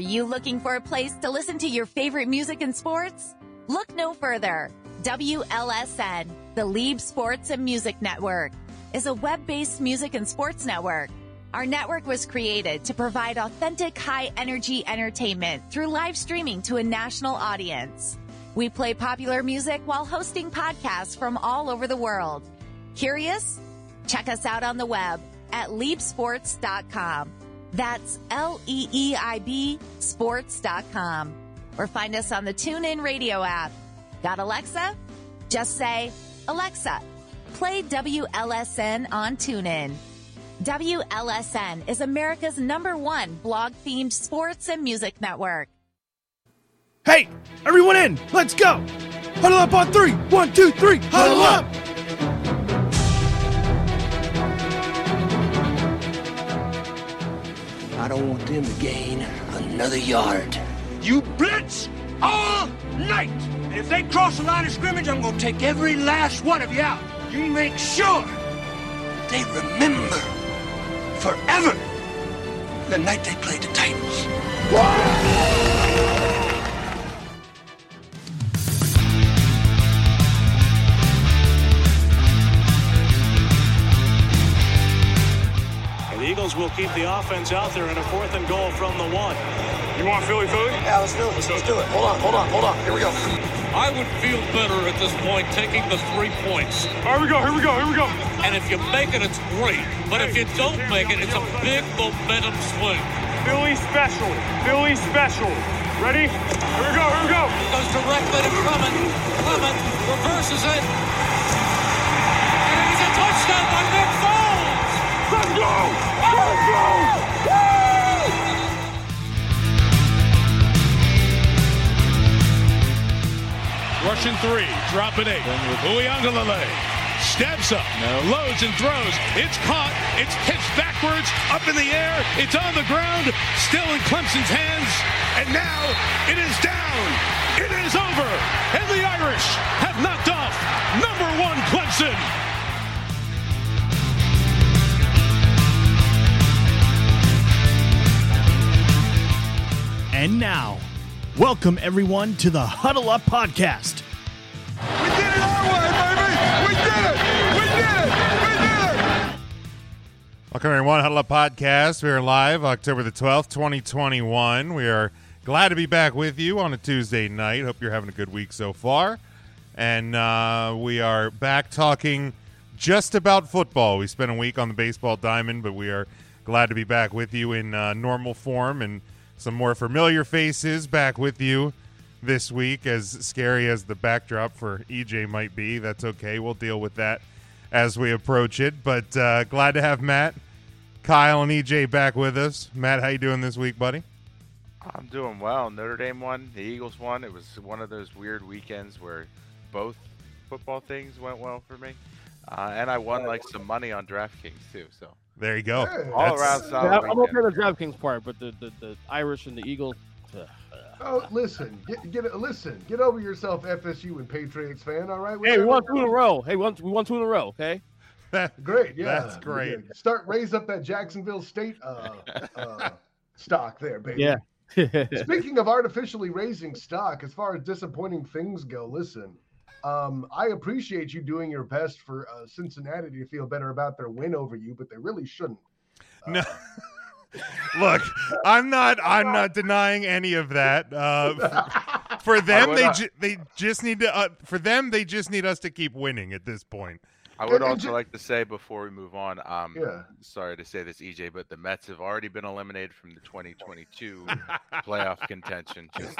You looking for a place to listen to your favorite music and sports? Look no further. WLSN, the Leeib Sports and Music Network, is a web based music and sports network. Our network was created to provide authentic, high energy entertainment through live streaming to a national audience. We play popular music while hosting podcasts from all over the world. Curious? Check us out on the web at leeibsports.com. That's L E E I B sports.com. Or find us on the TuneIn Radio app. Got Alexa? Just say, Alexa, play WLSN on TuneIn. WLSN is America's number one blog themed sports and music network. Hey, everyone in, let's go. Huddle up on three. One, two, three, huddle up. I don't want them to gain another yard. You blitz all night. And if they cross the line of scrimmage, I'm going to take every last one of you out. You make sure that they remember forever the night they played the Titans. The Eagles will keep the offense out there in a fourth and goal from the one. You want Philly Philly? Yeah, let's do it. Let's, let's do it. Hold on, hold on, hold on. Here we go. I would feel better at this point taking the three points. Here we go, here we go, here we go. And if you make it, it's great. But if you don't make it, it's a big momentum swing. Philly special. Philly special. Ready? Here we go, here we go. Goes directly to Clement. Clement reverses it. And it is a touchdown by Nick Foles. Let's go! Russian three, dropping eight. Uiagalelei steps up, loads and throws. It's caught. It's pitched backwards, up in the air. It's on the ground, still in Clemson's hands. And now it is down. It is over. And the Irish have knocked off number one Clemson. And now, welcome everyone to the Huddle Up Podcast. Welcome, everyone. Huddle Up Podcast. We are live October the 12th, 2021. We are glad to be back with you on a Tuesday night. Hope you're having a good week so far. And uh, we are back talking just about football. We spent a week on the baseball diamond, but we are glad to be back with you in uh, normal form and some more familiar faces back with you this week. As scary as the backdrop for EJ might be, that's okay. We'll deal with that as we approach it. But uh, glad to have Matt, Kyle, and EJ back with us. Matt, how you doing this week, buddy? I'm doing well. Notre Dame won. The Eagles won. It was one of those weird weekends where both football things went well for me, uh, and I won like some money on DraftKings too. So There you go. all That's- around solid. Yeah, I'm okay weekend. with the DraftKings part, but the, the, the Irish and the Eagles. Uh, Oh, listen, get get listen, get over yourself, FSU and Patriots fan. All right, Hey, we won two in a row. Hey, we won, we won two in a row. Okay. Great, yeah, That's great. Yeah. Start raise up that Jacksonville State uh, uh, stock there, baby. Yeah. Speaking of artificially raising stock, as far as disappointing things go, listen, um, I appreciate you doing your best for uh, Cincinnati to feel better about their win over you, but they really shouldn't. No. Look, I'm not. I'm not denying any of that. Uh, for them, they ju- they just need to. Uh, for them, they just need us to keep winning at this point. I would And- and also like to say before we move on, um, Yeah. sorry to say this, EJ, but the Mets have already been eliminated from the 2022 playoff contention. Just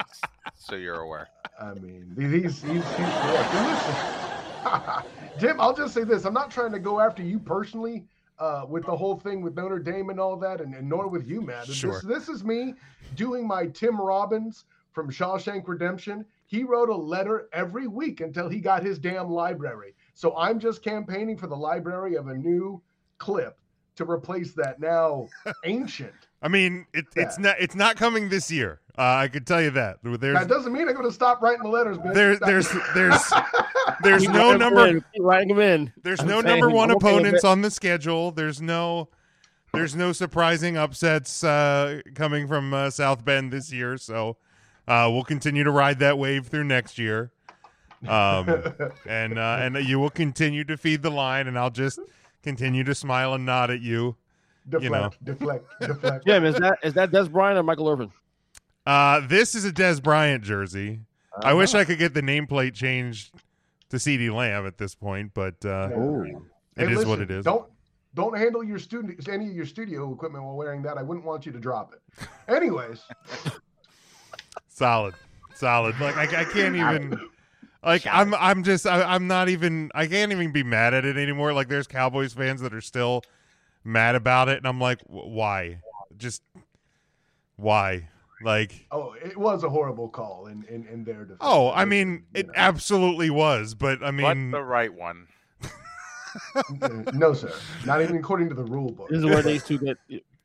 so you're aware. I mean, these, these, these yeah, listen. I'll just say this: I'm not trying to go after you personally uh, with the whole thing with Notre Dame and all that, and, and nor with you, Matt. Sure. This, this is me doing my Tim Robbins from Shawshank Redemption. He wrote a letter every week until he got his damn library. So I'm just campaigning for the library of a new clip to replace that now ancient. I mean, it, it's not it's not coming this year. Uh, I can tell you that. There's That doesn't mean I'm going to stop writing the letters, man. there, there's there's there's no number them in, writing them in. There's I'm no number one I'm okay with opponents on the schedule. There's no there's no surprising upsets uh, coming from uh, South Bend this year. So uh, we'll continue to ride that wave through next year. Um, and uh, and you will continue to feed the line, and I'll just continue to smile and nod at you. deflect, you know. deflect, deflect. Jim, is that is that Dez Bryant or Michael Irvin? Uh, this is a Dez Bryant jersey. I wish I could get the nameplate changed to CeeDee Lamb at this point, but uh, Hey, it is what it is. Don't don't handle your student any of your studio equipment while wearing that. I wouldn't want you to drop it. Anyways, solid. Solid. Like i, I can't even like i'm i'm just I, i'm not even i can't even be mad at it anymore. Like there's cowboys fans that are still mad about it and i'm like why? Just why like oh, it was a horrible call in in, in their defense. oh i mean it absolutely was but i But mean the right one. No, sir, not even according to the rule book. This is where these two get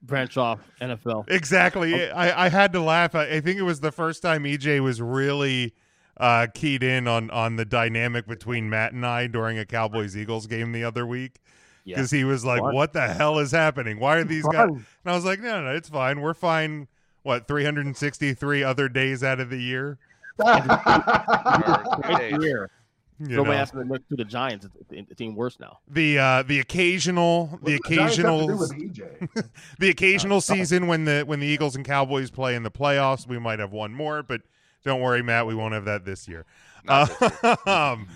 branch off NFL. Exactly. I, I had to laugh. I, I think it was the first time EJ was really uh, keyed in on on the dynamic between Matt and I during a Cowboys Eagles game the other week. Yeah. Because he was like, Fun. "What the hell is happening? Why are these guys?" And I was like, "No, no, it's fine. We're fine. What 363 other days out of the year? Great year. You Nobody know. asked them to look through the Giants. It's, it's, it's even worse now. the uh, the occasional the What's the Giants have to occasional do the occasional season when the when the Eagles and Cowboys play in the playoffs, we might have one more, but don't worry, Matt, we won't have that this year. Uh, um,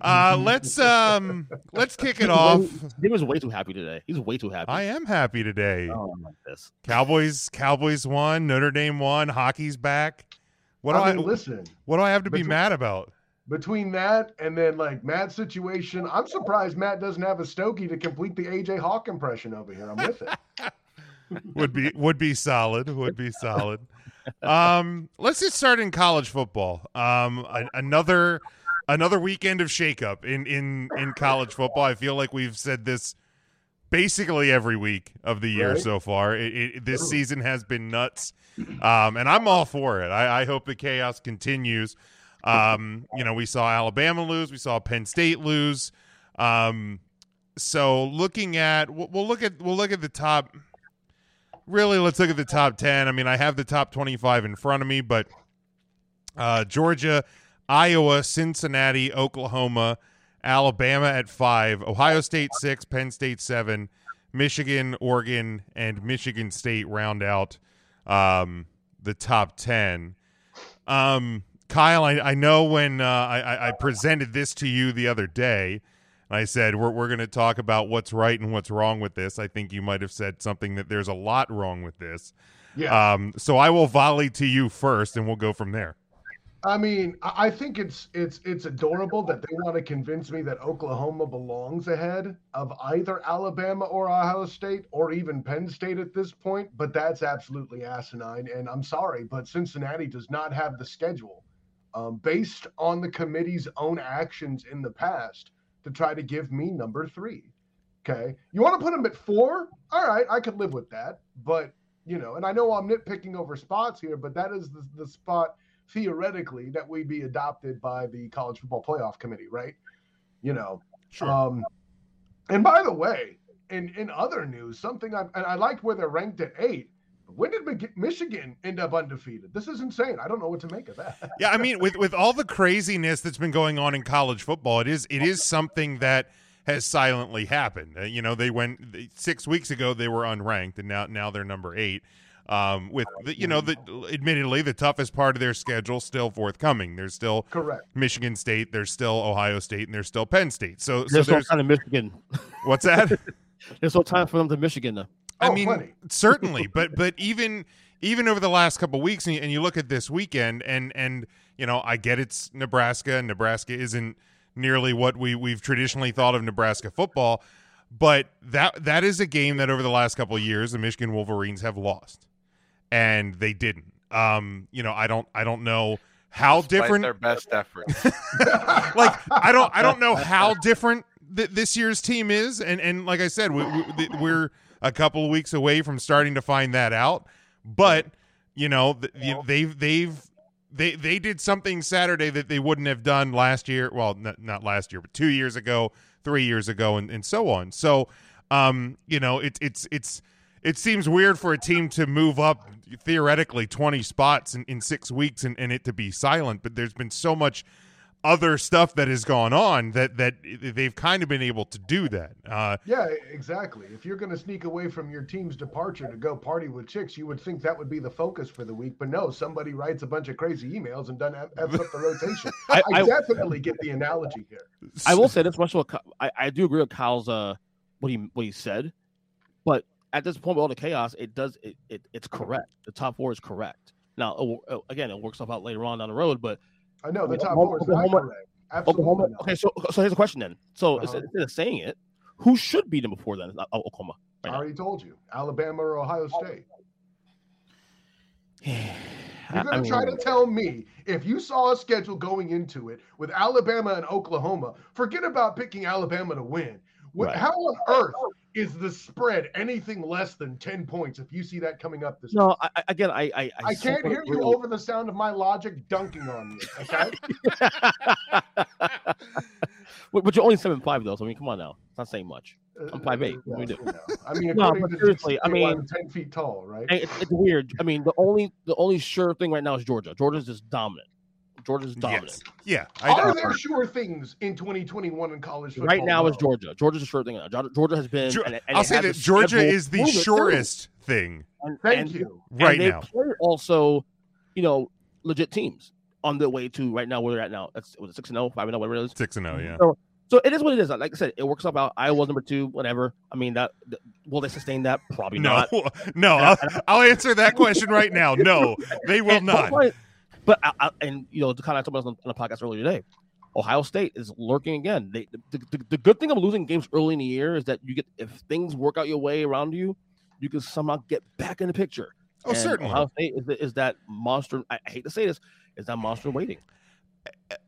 uh, let's um, let's kick it off. He was way too happy today. He's way too happy. I am happy today. Oh, I like this. Cowboys Cowboys won, Notre Dame won, hockey's back. What do I I, listen. what do I have to be mad about? Between that and then like Matt's situation, I'm surprised Matt doesn't have a Stokey to complete the AJ Hawk impression over here. I'm with it. would be would be solid. Would be solid. Um, let's just start in college football. Um, a- another another weekend of shakeup in in in college football. I feel like we've said this basically every week of the year Right. so far. It, it, this season has been nuts, um, and I'm all for it. I, I hope the chaos continues. Um, you know, we saw Alabama lose, we saw Penn State lose. Um, so looking at we'll, we'll look at we'll look at the top really let's look at the top 10 i mean i have the top 25 in front of me but uh, georgia iowa cincinnati oklahoma alabama at five ohio state six penn state seven michigan oregon and michigan state round out um, the top 10 um, kyle i, I know when uh, I, I- I presented this to you the other day I said, we're, we're going to talk about what's right and what's wrong with this. I think you might have said something that there's a lot wrong with this. Yeah. Um, so I will volley to you first and we'll go from there. I mean, I think it's it's it's adorable that they want to convince me that Oklahoma belongs ahead of either Alabama or Ohio State or even Penn State at this point, but that's absolutely asinine. And I'm sorry, but Cincinnati does not have the schedule um, based on the committee's own actions in the past to try to give me number three. Okay. You want to put them at four? All right, I could live with that. But, you know, and I know I'm nitpicking over spots here, but that is the, the spot theoretically that we'd be adopted by the college football playoff committee, right? You know. Sure. Um, and by the way, in in other news, something I and I liked where they're ranked at eight. When did Michigan end up undefeated? This is insane. I don't know what to make of that. Yeah, I mean, with with all the craziness that's been going on in college football, it is it is something that has silently happened. Uh, you know, they went six weeks ago they were unranked, and now now they're number eight. Um, with the, you know, the admittedly the toughest part of their schedule still forthcoming. There's still Correct. Michigan State, there's still Ohio State, and there's still Penn State. So, so There's no there's time to Michigan. what's that? There's no time for them to Michigan. Though. I Oh, mean, plenty. certainly, but but even even over the last couple weeks, and you, and you look at this weekend, and and you know, I get it's Nebraska, and Nebraska isn't nearly what we we've traditionally thought of Nebraska football. But that that is a game that over the last couple of years the Michigan Wolverines have lost, and they didn't. Um, you know, I don't I don't know how Despite different their best effort. like I don't I don't know how different th- this year's team is, and and like I said, we, we, we're a couple of weeks away from starting to find that out. But you know, th- you- they've they've they they did something Saturday that they wouldn't have done last year. Well, not, not last year, but two years ago, three years ago, and, and so on. So, um, you know, it's it's it's it seems weird for a team to move up theoretically 20 spots in, in six weeks and, and it to be silent but there's been so much other stuff that has gone on that that they've kind of been able to do that uh, Yeah, exactly. If you're going to sneak away from your team's departure to go party with chicks, you would think that would be the focus for the week. But no, somebody writes a bunch of crazy emails and done F's up the rotation. I, I- I- definitely get the analogy here. I will say this much. though, I, I do agree with Kyle's uh what he what he said, but at this point with all the chaos, it does it, it it's correct. The top four is correct. Now it will- uh, again, it works stuff out later on down the road, but I know the top Oklahoma- four is Oklahoma- correct. Absolutely Oklahoma. not. Okay, so so here's a question then. So Uh-huh. instead instead of saying it, who should be number four then? Uh, Oklahoma. I already told you, Alabama or Ohio State. You're going to mean- try to tell me if you saw a schedule going into it with Alabama and Oklahoma, forget about picking Alabama to win. What, Right. How on earth is the spread anything less than 10 points if you see that coming up this No, I, I- again, I I, I can't hear you over the sound of my logic dunking on you. Okay. But, you're only seven five though, so I mean, come on now, it's not saying much. Uh, I'm five eight. Uh, what do we do? I mean, No, but seriously, I mean- I'm 10 feet tall, right? It's, it's weird. I mean, the only the only sure thing right now is Georgia. Georgia's just dominant. Georgia's dominant. yeah Are there sure things in 2021 in college football? Right now is though? Georgia. Georgia's a sure thing. Georgia- Georgia has been. Geor- and- and I'll say has that Georgia is the to prove it, too. surest thing And, Thank and- you. and right they now. play also, you know, legit teams on their way to right now where they're at now. That's was it six and 0, 5 and 0, whatever it is. Six and 0, yeah. So, so it is what it is. Like I said, it works out. Iowa's number two, whatever. I mean, that th- will they sustain that? Probably No, not. no, I'll, I'll answer that question right now. No, they will And- not. But, but I, I, and you know, to kind of talk about on, on the podcast earlier today, Ohio State is lurking again. They, the, the, the good thing of losing games early in the year is that you get if things work out your way around you, you can somehow get back in the picture. Oh, And certainly. Ohio State is, is that monster. I, I hate to say this, is that monster waiting.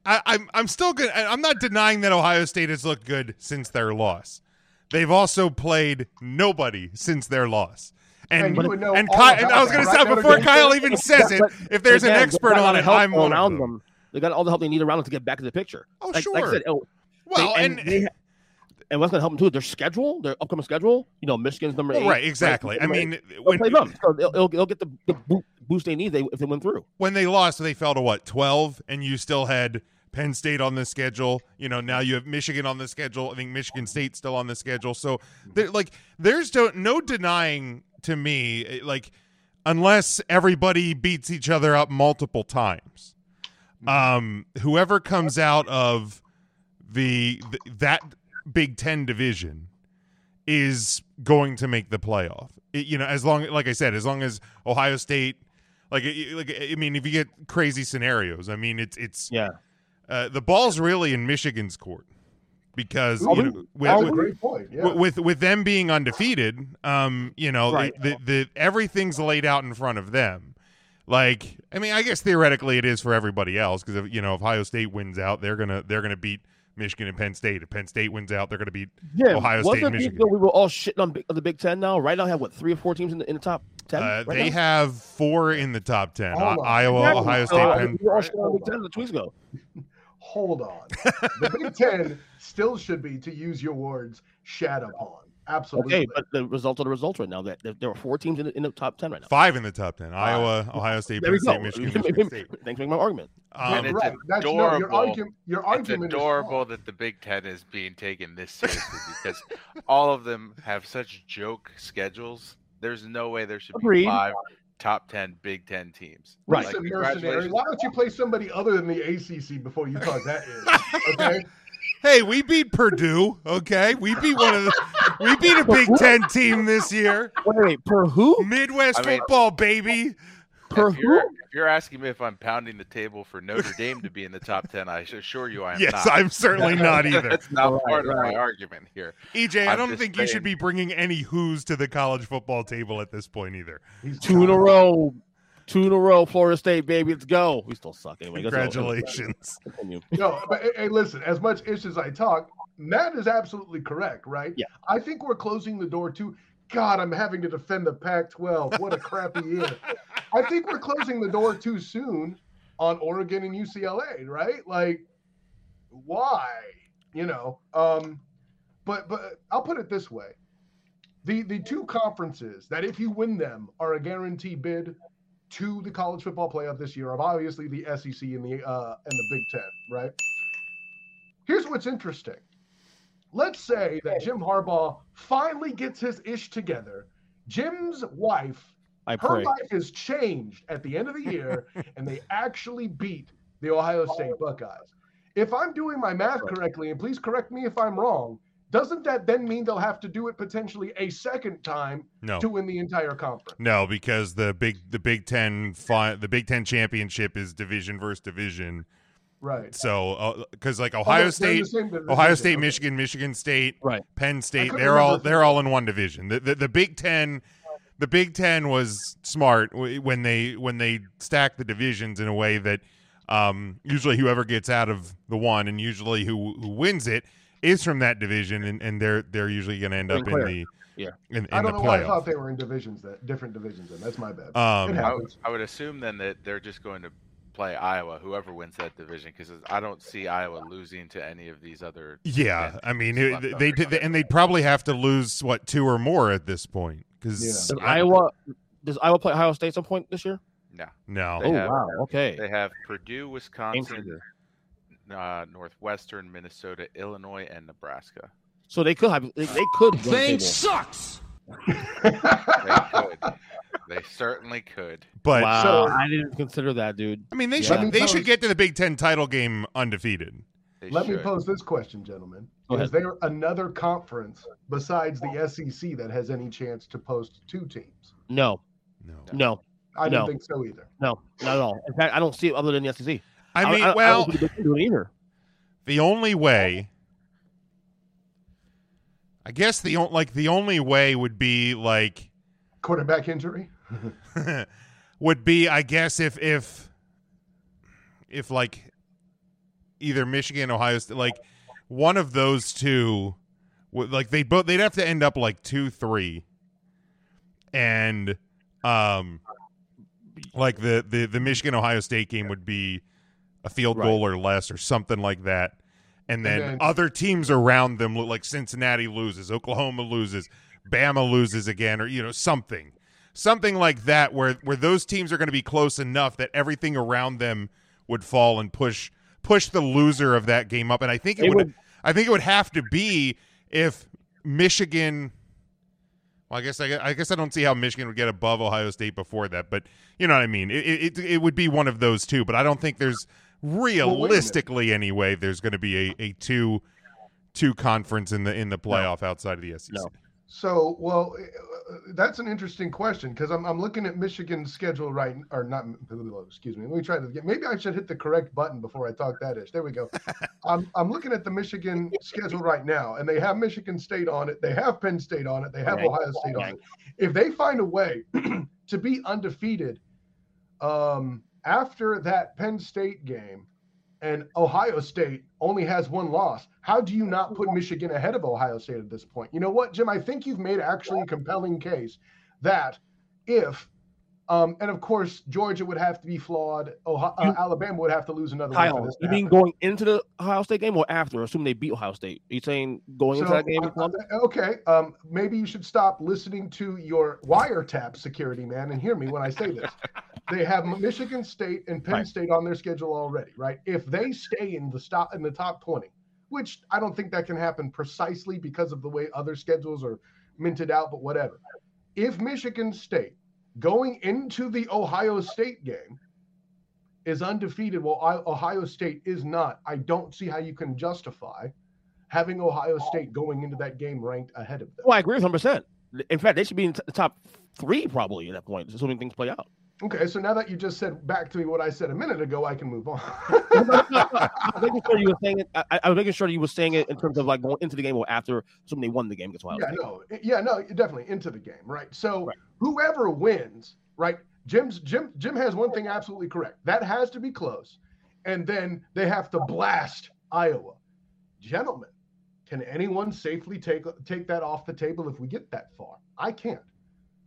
I, I'm I'm still good. I'm not denying that Ohio State has looked good since their loss. They've also played nobody since their loss. And And you would know and, all Ky- and I was going that, to say before Kyle even says it, if there's an expert they got a on lot it, help I'm one around of them. them. They got all the help they need around them to get back to the picture. Oh, like, like I sure. said, oh, Well, they- and- they and what's going to help them too? Their schedule, their upcoming schedule. You know, Michigan's number Well, eight. right, exactly. I mean, they'll when- play them, so they'll, they'll, they'll get the, the boost they need they, if they win through. when they lost, they fell to what twelve, and you still had Penn State on the schedule. You know, now you have Michigan on the schedule. I think Michigan State's still on the schedule. So, like, there's no, no denying to me, like, unless everybody beats each other up multiple times, um, whoever comes out of the, the that Big Ten division is going to make the playoff. It- you know, as long like I said, as long as Ohio State, like, it- like I mean, if you get crazy scenarios, I mean, it's it's yeah. Uh, the ball's really in Michigan's court because Oh, you know, with, with- great point, yeah. with- with with them being undefeated, um, you know, Right. the, the everything's laid out in front of them. Like, I mean, I guess theoretically it is for everybody else because if you know if Ohio State wins out, they're gonna they're gonna beat Michigan and Penn State. If Penn State wins out, they're gonna beat Yeah, Ohio wasn't State and Michigan. we were all shitting on, on the Big Ten now? Right now, I have what three or four teams in the, in the top ten? Uh, right they now? have four in the top ten: Hold Iowa, Exactly. Ohio State, I Penn. we were all shitting on the Big Ten two weeks ago. Hold on. The Big Ten still should be, to use your words, shat upon. Absolutely. Okay, but the results are the results right now. That there, there are four teams in the, in the top ten right now. Five in the top ten: Iowa, Ohio State, Penn State. Michigan, Michigan State. Thanks for making my argument. Um, and it's right. That's no, adorable. your argument. Your it's argument is adorable that the Big Ten is being taken this seriously because all of them have such joke schedules. There's no way there should Agreed. be five top ten Big Ten teams. Right. Like, mercenary. Why don't you play somebody other than the ACC before you talk that is? Okay. Hey, we beat Purdue. Okay, we beat one of the. We beat a Big Ten team this year. Wait, wait, per who? Midwest I mean- football, baby. Per if you're, who? if you're asking me if I'm pounding the table for Notre Dame to be in the top ten, I assure you I am Yes, not. I'm certainly not either. That's not Right, part of my argument here. EJ, I I'm don't just think you should be bringing any who's to the college football table at this point either. He's Two in a row. Two in a row. Florida State, baby. Let's go. We still suck anyway. Let's go. Congratulations. No, but hey, hey, listen, as much ish as I talk, Matt is absolutely correct, right? Yeah. I think we're closing the door to God, I'm having to defend the Pac 12. What a crappy year. I think we're closing the door too soon on Oregon and UCLA, right? Like, why? You know, um, but but I'll put it this way. The the two conferences that if you win them are a guaranteed bid to the college football playoff this year are obviously the SEC and the uh, and the Big Ten, right? Here's what's interesting. Let's say that Jim Harbaugh finally gets his ish together. Jim's wife, I her pray. life has changed at the end of the year, and they actually beat the Ohio State Buckeyes. If I'm doing my math correctly, and please correct me if I'm wrong, doesn't that then mean they'll have to do it potentially a second time No. to win the entire conference? No, because the big the Big Ten fi- the Big Ten championship is division versus division. Right. So, because like Ohio they're the State, same Ohio State, okay. Michigan, Michigan State, Right. Penn State, they're all remember if they're all in one division. The, the the Big Ten, the Big Ten was smart when they when they stacked the divisions in a way that um, usually whoever gets out of the one and usually who who wins it is from that division, and, and they're they're usually going to end up and in the Yeah. in, in I don't the know why I thought they were in divisions that different divisions. Then that's my bad. Um, it I would, I would assume then that they're just going to play Iowa, whoever wins that division, because I don't see Iowa losing to any of these other. Yeah, I mean, it, over. they did, and they'd probably have to lose what two or more at this point because Does Iowa does Iowa play Ohio State at some point this year? No. no, They Oh have- wow. Okay. They have Purdue, Wisconsin, uh, Northwestern, Minnesota, Illinois, and Nebraska. So they could have they, they could win the Thing sucks. They could. They certainly could. but Wow, So- I didn't consider that, dude. I mean, they Yeah. should me they pose- should get to the Big Ten title game undefeated. They Let me pose this question, gentlemen: Go Is ahead. there another conference besides the SEC that has any chance to post two teams? No, No, no, I don't No. think so either. no, not at all. In fact, I don't see it other than the SEC. I mean, I, I well, don't the do it either. the only way, I guess the on- like the only way would be like Quarterback injury. would be I guess if if if like either Michigan, Ohio State, like one of those two, would like they both they'd have to end up like two three, and um, like the the the Michigan Ohio State game would be a field goal or less or something like that. And then, then- other teams around them look like Cincinnati loses, Oklahoma loses, Bama loses again, or you know something, something like that, where where those teams are going to be close enough that everything around them would fall and push push the loser of that game up. And I think it They would, would- I think it would have to be if Michigan. Well, I guess I, I guess I don't see how Michigan would get above Ohio State before that, but you know what I mean. It it, it would be one of those two, but I don't think there's realistically anyway. There's going to be a, a two two conference in the in the playoff outside of the SEC. No. So, well, uh, that's an interesting question because I'm, I'm looking at Michigan's schedule right, or not, excuse me. Let me try to get, maybe I should hit the correct button before I talk that ish. There we go. I'm, I'm looking at the Michigan schedule right now, and they have Michigan State on it. They have Penn State on it. They have Right. Ohio State on it. If they find a way to be undefeated um, after that Penn State game, and Ohio State only has one loss. How do you not put Michigan ahead of Ohio State at this point? You know what, Jim? I think you've made actually a compelling case that if, um, and of course, Georgia would have to be flawed. Ohio, uh, Alabama would have to lose another Kyle, you mean happen. going into the Ohio State game or after? Assume they beat Ohio State. Are you saying going into that game? uh, okay, um, maybe you should stop listening to your wiretap security man and hear me when I say this. They have Michigan State and Penn Right. State on their schedule already, right? If they stay in the stop in the top twenty, which I don't think that can happen precisely because of the way other schedules are minted out, but whatever. If Michigan State going into the Ohio State game is undefeated, while I- Ohio State is not, I don't see how you can justify having Ohio State going into that game ranked ahead of them. Well, I agree with 100. percent In fact, they should be in t- the top three probably at that point, assuming things play out. Okay, so now that you just said back to me what I said a minute ago, I can move on. I was making sure you were saying it. I, I was making sure you were saying it in terms of like going into the game or after somebody won the game against Ohio yeah, no, yeah, no, definitely into the game, right? So whoever wins, right? Jim's Jim Jim has one thing absolutely correct. That has to be close, and then they have to blast Iowa. Gentlemen, can anyone safely take take that off the table if we get that far? I can't.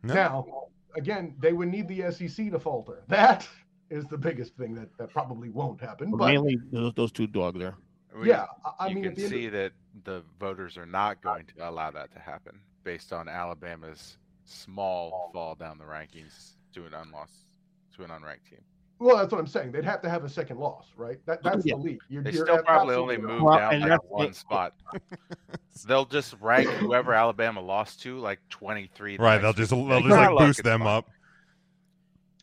No. Now, again, they would need the SEC to falter. That is the biggest thing that, that probably won't happen. But Mainly those, those two dogs there. We- Yeah, I- I you mean, at can the end of- see that the voters are not going to allow that to happen based on Alabama's small fall down the rankings to an unlost to an unranked team. Well, that's what I'm saying. They'd have to have a second loss, right? That that's Yeah. the lead. You're, They you're still probably only absolutely move. Well, down like one spot. They'll just rank whoever Alabama lost to like 23. the Right, they'll just they'll just like good luck, boost them fine. up.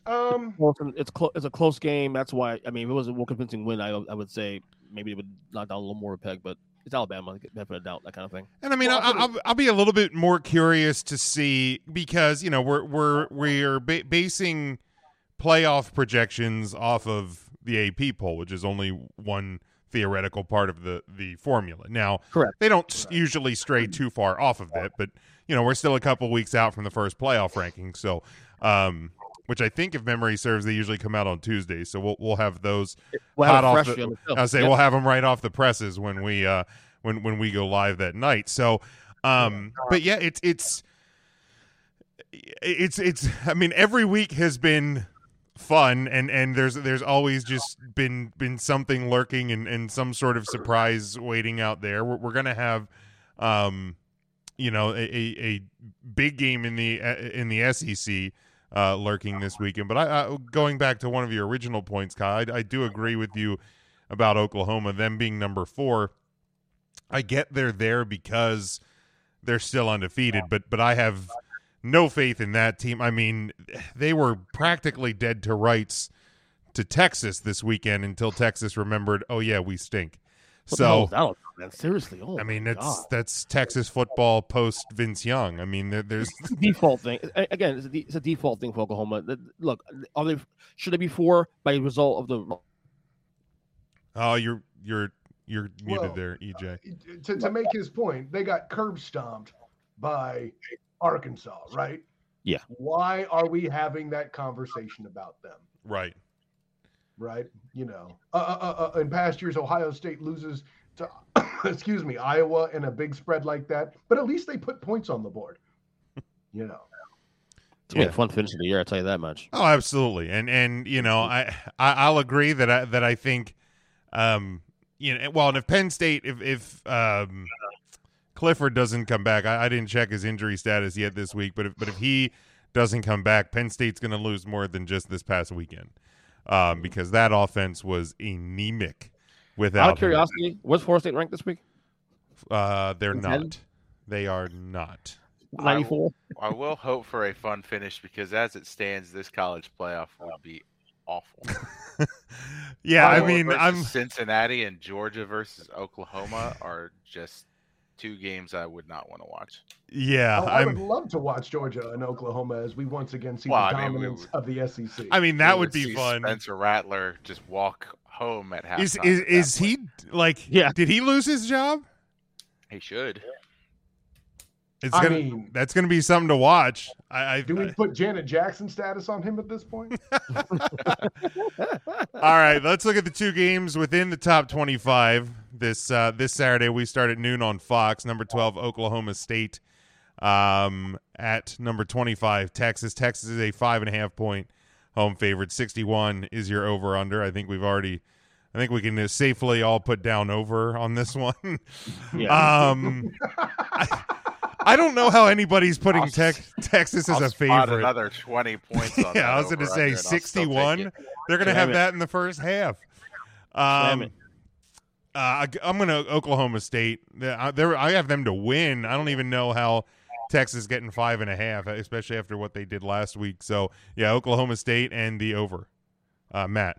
Um, Well, it's, it's close. It's a close game. That's why. I mean, if it was a more convincing win, I, I would say maybe it would knock down a little more of a peg. But it's Alabama, benefit of doubt, that kind of thing. And I mean, Well, I, I'll, I'll be a little bit more curious to see because you know we're we're we're ba- basing playoff projections off of the AP poll, which is only one theoretical part of the the formula. Now, Correct. They don't s usually stray too far off of it, but you know we're still a couple weeks out from the first playoff ranking, so. Um, which I think, if memory serves, they usually come out on Tuesday. So we'll we'll have those We'll hot it off the. the. I'll say Yep. we'll have them right off the presses when we uh when when we go live that night. So, um, but yeah, it's it's it's it's. I mean, every week has been fun, and and there's there's always just been been something lurking and and some sort of surprise waiting out there. We're, we're gonna have, um, you know, a, a, big game in the uh, in the SEC uh, lurking this weekend. But I, I going back to one of your original points, Kyle, I, I do agree with you about Oklahoma, them being number four. I get they're there because they're still undefeated, but but I have no faith in that team. I mean, they were practically dead to rights to Texas this weekend until Texas remembered, oh yeah, we stink. What the hell So that all about, man? seriously, oh I mean, that's God. that's Texas football post Vince Young. I mean, there, there's It's a default thing. Again, it's a, de- it's a default thing for Oklahoma. Look, are they should they be four by result of the? oh, you're you're you're muted Well, there, EJ. Uh, to, to make his point, they got curb stomped by Arkansas, right? Yeah. Why are we having that conversation about them? Right. Right. You know, uh, uh, uh, in past years, Ohio State loses to, excuse me, Iowa in a big spread like that, but at least they put points on the board. You know. It's gonna be a fun finish of the year. I will tell you that much. Oh, absolutely, and and you know, I, I I'll agree that I that I think, um, you know, well, and if Penn State, if if um, Clifford doesn't come back, I, I didn't check his injury status yet this week, but if but if he doesn't come back, Penn State's going to lose more than just this past weekend, um, because that offense was anemic without Out of him. curiosity, what's Florida State ranked this week? Uh, they're Ten? not. They are not. Ninety four. I will hope for a fun finish because as it stands, this college playoff will be awful. Yeah, I mean, I'm Cincinnati and Georgia versus Oklahoma are just two games I would not want to watch. yeah, Oh, I would I'm. love to watch Georgia and Oklahoma as we once again see Well, the I mean, we dominance of the SEC. I mean, that We would be see fun. Spencer Rattler just walk home at halftime. Is is at that is point. he like? Yeah. Did he lose his job? He should. It's I gonna. mean- that's gonna be something to watch. I. I Do we put Janet Jackson status on him at this point? all right, let's look at the two games within the top twenty-five. This uh, this Saturday we start at noon on Fox. Number twelve, Oklahoma State, um, at number twenty-five, Texas. Texas is a five and a half point home favorite. Sixty-one is your over/under. I think we've already. I think we can safely all put down over on this one. Yeah. Um, I, I don't know how anybody's putting I'll Tex Texas as I'll a spot favorite. another twenty points. On yeah, I was going to say and I'll still take 61. They're going to have that in the first half. Um. Uh, I, I'm going to Oklahoma State. I, I have them to win. I don't even know how Texas getting five and a half, especially after what they did last week. So yeah, Oklahoma State and the over. Uh, Matt.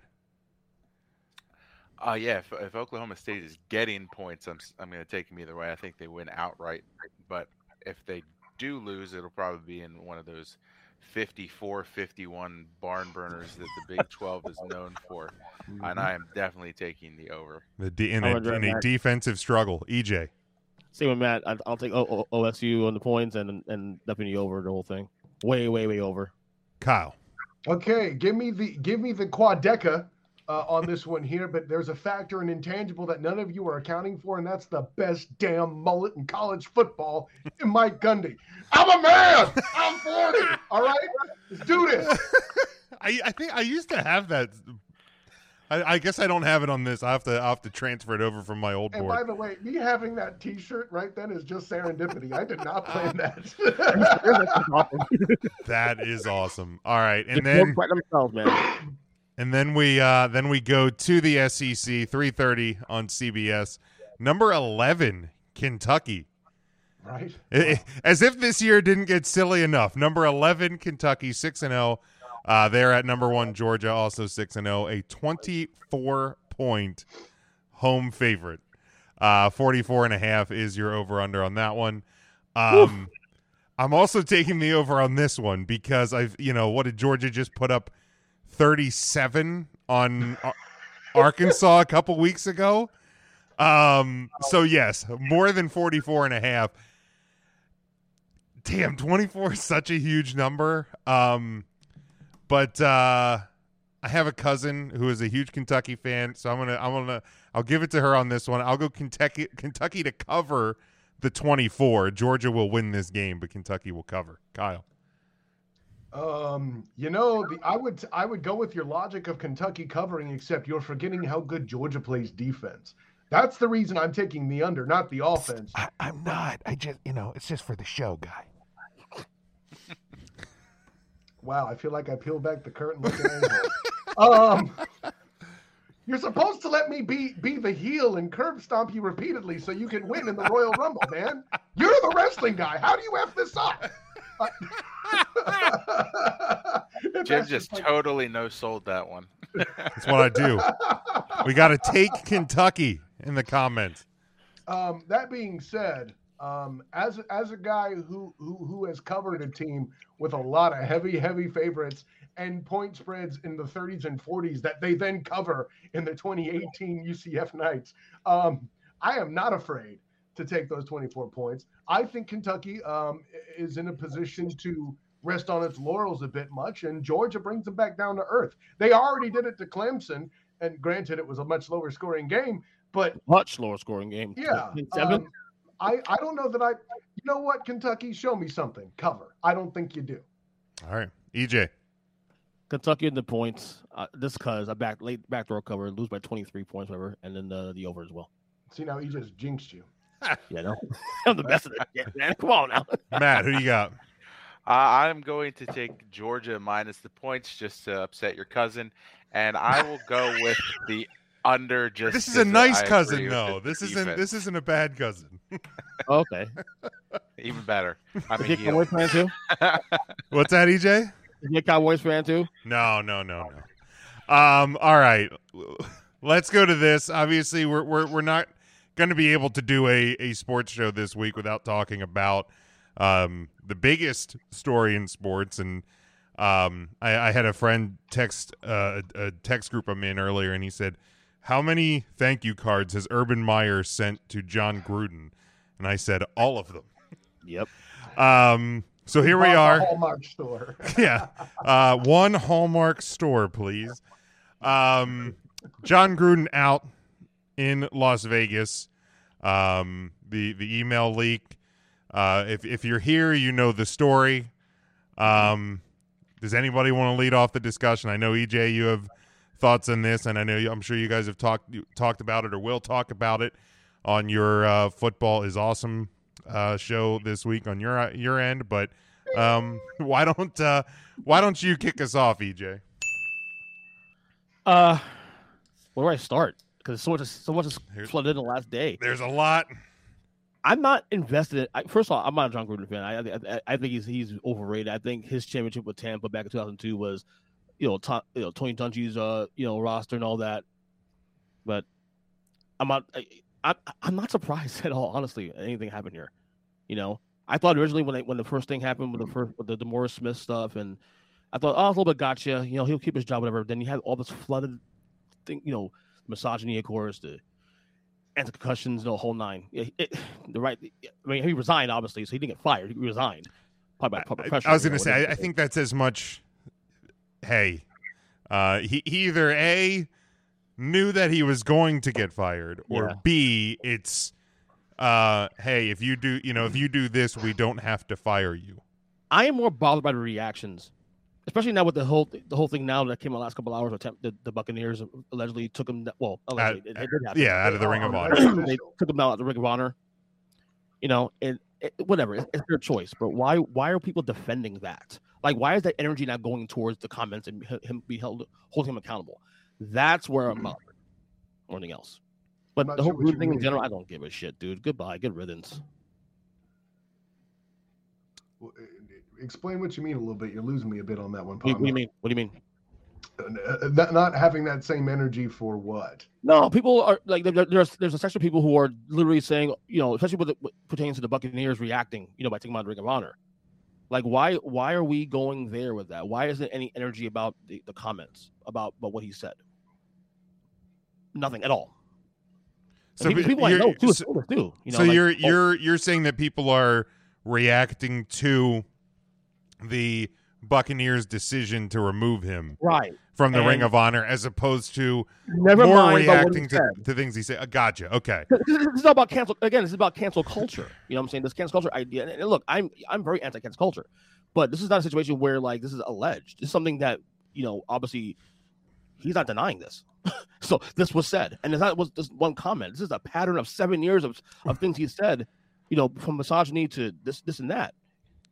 Uh, yeah, if, if Oklahoma State is getting points, I'm I'm going to take them either way. I think they win outright, but if they do lose, it'll probably be in one of those 54-51 barn burners that the Big 12 is known for, and I am definitely taking the over. The de- in, a, in a defensive struggle. EJ. Same with Matt. I, I'll take o- O- OSU on the points and and definitely over the whole thing. Way, way, way over. Kyle. Okay, give me the give me the quadeca uh, on this one here, but there's a factor, an intangible that none of you are accounting for, and that's the best damn mullet in college football in Mike Gundy. I'm a man. I'm 40. All right, let's do this. I, I think I used to have that. I, I guess I don't have it on this. I have to I have to transfer it over from my old And by the way, me having that T-shirt right then is just serendipity. I did not plan that. That is awesome. All right, and then themselves, man. and then we uh then we go to the SEC 3:30 on CBS. Number 11, Kentucky. Right? I- I- As if this year didn't get silly enough. Number 11 Kentucky 6 and 0. Uh they're at number 1 Georgia also 6 and 0, a 24 point home favorite. Uh 44 and a half is your over under on that one. Um I'm also taking the over on this one because I've, you know, what did Georgia just put up 37 on Ar- Arkansas a couple weeks ago? Um so yes, more than 44 and a half. Damn, 24 is such a huge number. Um but uh I have a cousin who is a huge Kentucky fan, so I'm going to I'm to I'll give it to her on this one. I'll go Kentucky Kentucky to cover the 24. Georgia will win this game, but Kentucky will cover. Kyle. Um, you know, the, I would I would go with your logic of Kentucky covering, except you're forgetting how good Georgia plays defense. That's the reason I'm taking the under, not the offense. I, I'm not. I just, you know, it's just for the show, guy. Wow, I feel like I peeled back the curtain like an a-hole. Um, you're supposed to let me be be the heel and curb stomp you repeatedly so you can win in the Royal Rumble, man. You're the wrestling guy. How do you f this up? Jim just totally no sold that one. That's what I do. We got to take Kentucky in the comments. Um, that being said, um, as as a guy who, who who has covered a team with a lot of heavy heavy favorites and point spreads in the 30s and 40s that they then cover in the 2018 UCF Knights, um, I am not afraid to take those 24 points. I think Kentucky um, is in a position to rest on its laurels a bit much, and Georgia brings them back down to earth. They already did it to Clemson, and granted, it was a much lower scoring game, but Much lower scoring game. yeah. Seven. um, I, I don't know that I, you know what, Kentucky, show me something. Cover. I don't think you do. All right. EJ. Kentucky in the points. Uh, this because I back late backdoor cover, lose by 23 points, whatever, and then the, the over as well. See, now he just jinxed you. Yeah, no, I'm the best of the yeah, man. Come on now. Matt, who you got? Uh, I'm going to take Georgia minus the points just to upset your cousin, and I will go with the under. Just This is a nice cousin, though. the This isn't this isn't a bad cousin. Okay. even better. I'm Is he a heel. Cowboys fan too? What's that, EJ? Is he a Cowboys fan too? No, no, no, no. Um, all right. Let's go to this. Obviously, we're we're we're not going to be able to do a, a sports show this week without talking about um, the biggest story in sports. And um, I, I had a friend text uh, a, a text group I'm in earlier, and he said, "How many thank you cards has Urban Meyer sent to Jon Gruden?" And I said, "All of them." Yep. Um, so here we are. Hallmark store. yeah. Uh, one Hallmark store, please. Um, Jon Gruden out in Las Vegas. Um, the the email leak. Uh, if if you're here, you know the story. Um, does anybody want to lead off the discussion? I know EJ, you have thoughts on this, and I know you, I'm sure you guys have talked talked about it or will talk about it on your uh, football is awesome uh, show this week on your your end. But um, why don't uh, why don't you kick us off, EJ? Uh, where do I start? Because so much, so much has flooded in the last day. There's a lot. I'm not invested. In, I, first of all, I'm not a Jon Gruden fan. I, I, I think he's he's overrated. I think his championship with Tampa back in 2002 was, you know, to, you know Tony Dungy's uh you know roster and all that. But I'm not. I, I, I'm not surprised at all. Honestly, anything happened here. You know, I thought originally when they, when the first thing happened with the first with the, Morris Smith stuff, and I thought, oh, a little bit gotcha. You know, he'll keep his job, whatever. Then you have all this flooded thing, you know, misogyny, of course, the anti concussions, the whole nine. Yeah, it, the right. I mean, he resigned obviously, so he didn't get fired. He resigned. Probably by public I, pressure. I was you going to say, I. I think that's as much. Hey, uh, he, he either a knew that he was going to get fired, or Yeah. b it's, uh, hey, if you do, you know, if you do this, we don't have to fire you. I am more bothered by the reactions, especially now with the whole the whole thing now that came in the last couple hours. With the, the Buccaneers allegedly took him. Well, allegedly, it, it did happen. yeah, out of the Ring of Honor. they took him out of the Ring of Honor. You know, and it, whatever, it's, it's their choice. But why why are people defending that? Like, why is that energy now going towards the comments and him be held holding him accountable? That's where I'm mm-hmm. bothered. More anything else. But the whole sure what thing in general, I don't give a shit, dude. Goodbye, good riddance. Eh, eh, explain what you mean a little bit. You're losing me a bit on that one. What, do you- what do you mean? What do you mean? Uh, uh, Not, not having that same energy for what? No, people are like there- there's there's a section of people who are literally saying, you know, especially with it what pertains to the Buccaneers reacting, you know, by taking them out the Ring of Honor. Like, why why are we going there with that? Why isn't any energy about the, the comments about about what he said? Nothing at all. And So people, people I know too, so- too. You know, so like, you're oh, you're you're saying that people are reacting to the Buccaneers' decision to remove him Right. from the Ring of Honor, as opposed to Never more mind about what he reacting to, to things he said. Uh, gotcha. Okay. this is all about cancel again. This is about cancel culture. You know what I'm saying? This cancel culture idea. And, and look, I'm I'm very anti cancel culture, but this is not a situation where like this is alleged. This is something that you know obviously he's not denying this. so this was said, and it's not was just one comment. This is a pattern of seven years of of things he said. You know, from misogyny to this this and that.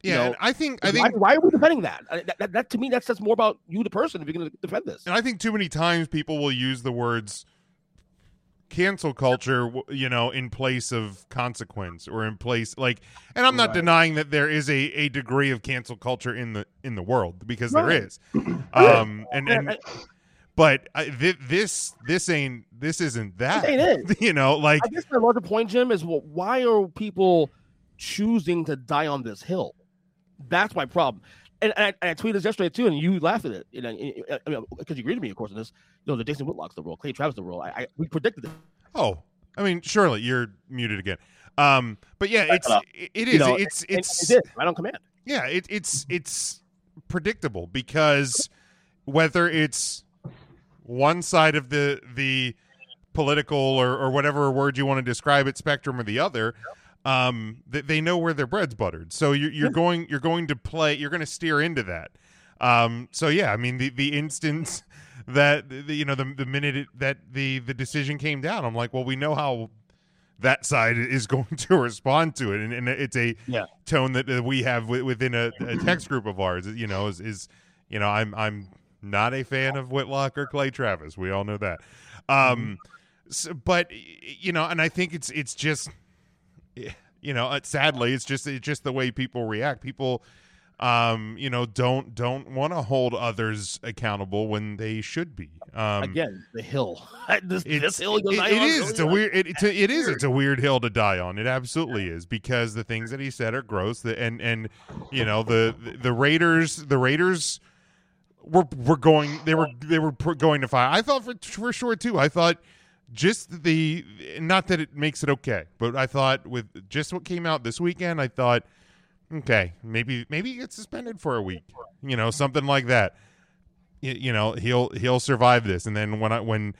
You Yeah, know, and I think I why, think why are we defending that? That, that? that to me that says more about you, the person, if you're going to defend this. And I think too many times people will use the words cancel culture, you know, in place of consequence or in place like and I'm not Right. denying that there is a, a degree of cancel culture in the in the world because Right. there is. Um and and but I, thi- this this ain't this isn't that. ain't it. You know, like I guess the larger point, Jim, is well, why are people choosing to die on this hill? That's my problem. And, and I, and I tweeted this yesterday too, and you laughed at it. You know, because I mean, 'cause you agreed with me, of course, on this. You know, the Jason Whitlock's the role, Clay Travis the role. I, I we predicted it. Oh, I mean, surely you're muted again. Um, but yeah, it's it, it you know, it's and- and it's it did, right on command. Yeah, it, it's it's predictable because whether it's one side of the the political or, or whatever word you want to describe it spectrum or the other, um, they, they know where their bread's buttered. So you're, you're going you're going to play you're going to steer into that. Um, so yeah, I mean the the instance that the, you know the the minute it, that the the decision came down, I'm like, well, we know how that side is going to respond to it, and, and it's a Yeah. tone that, we have wi- within a, a text group of ours. You know, is, is you know, I'm I'm not a fan of Whitlock or Clay Travis. We all know that. Um, so, but you know, and I think it's it's just you know, uh, sadly, it's just it's just the way people react. People, um, you know, don't don't want to hold others accountable when they should be. Um, Again, the hill. this, this hill it- it is. It's a weird. It, it's a, it is. It's a weird hill to die on. It absolutely is because the things that he said are gross. The, and and you know the the Raiders. The Raiders were were going. They were they were going to fire. I thought for for sure too. I thought just the not that it makes it okay, but I thought with just what came out this weekend, I thought okay, maybe maybe he gets suspended for a week. You know, something like that y- you know he'll he'll survive this and then when i when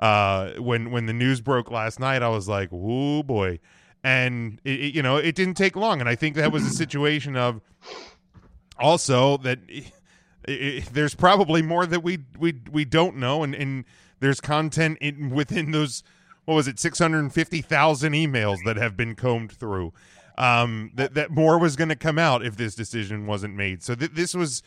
uh when when the news broke last night i was like oh boy and it, it- you know it didn't take long and i think that was a situation of also that i i there's probably more that we we we don't know and and there's content in within those what was it 650,000 emails that have been combed through um that that more was going to come out if this decision wasn't made so th- this was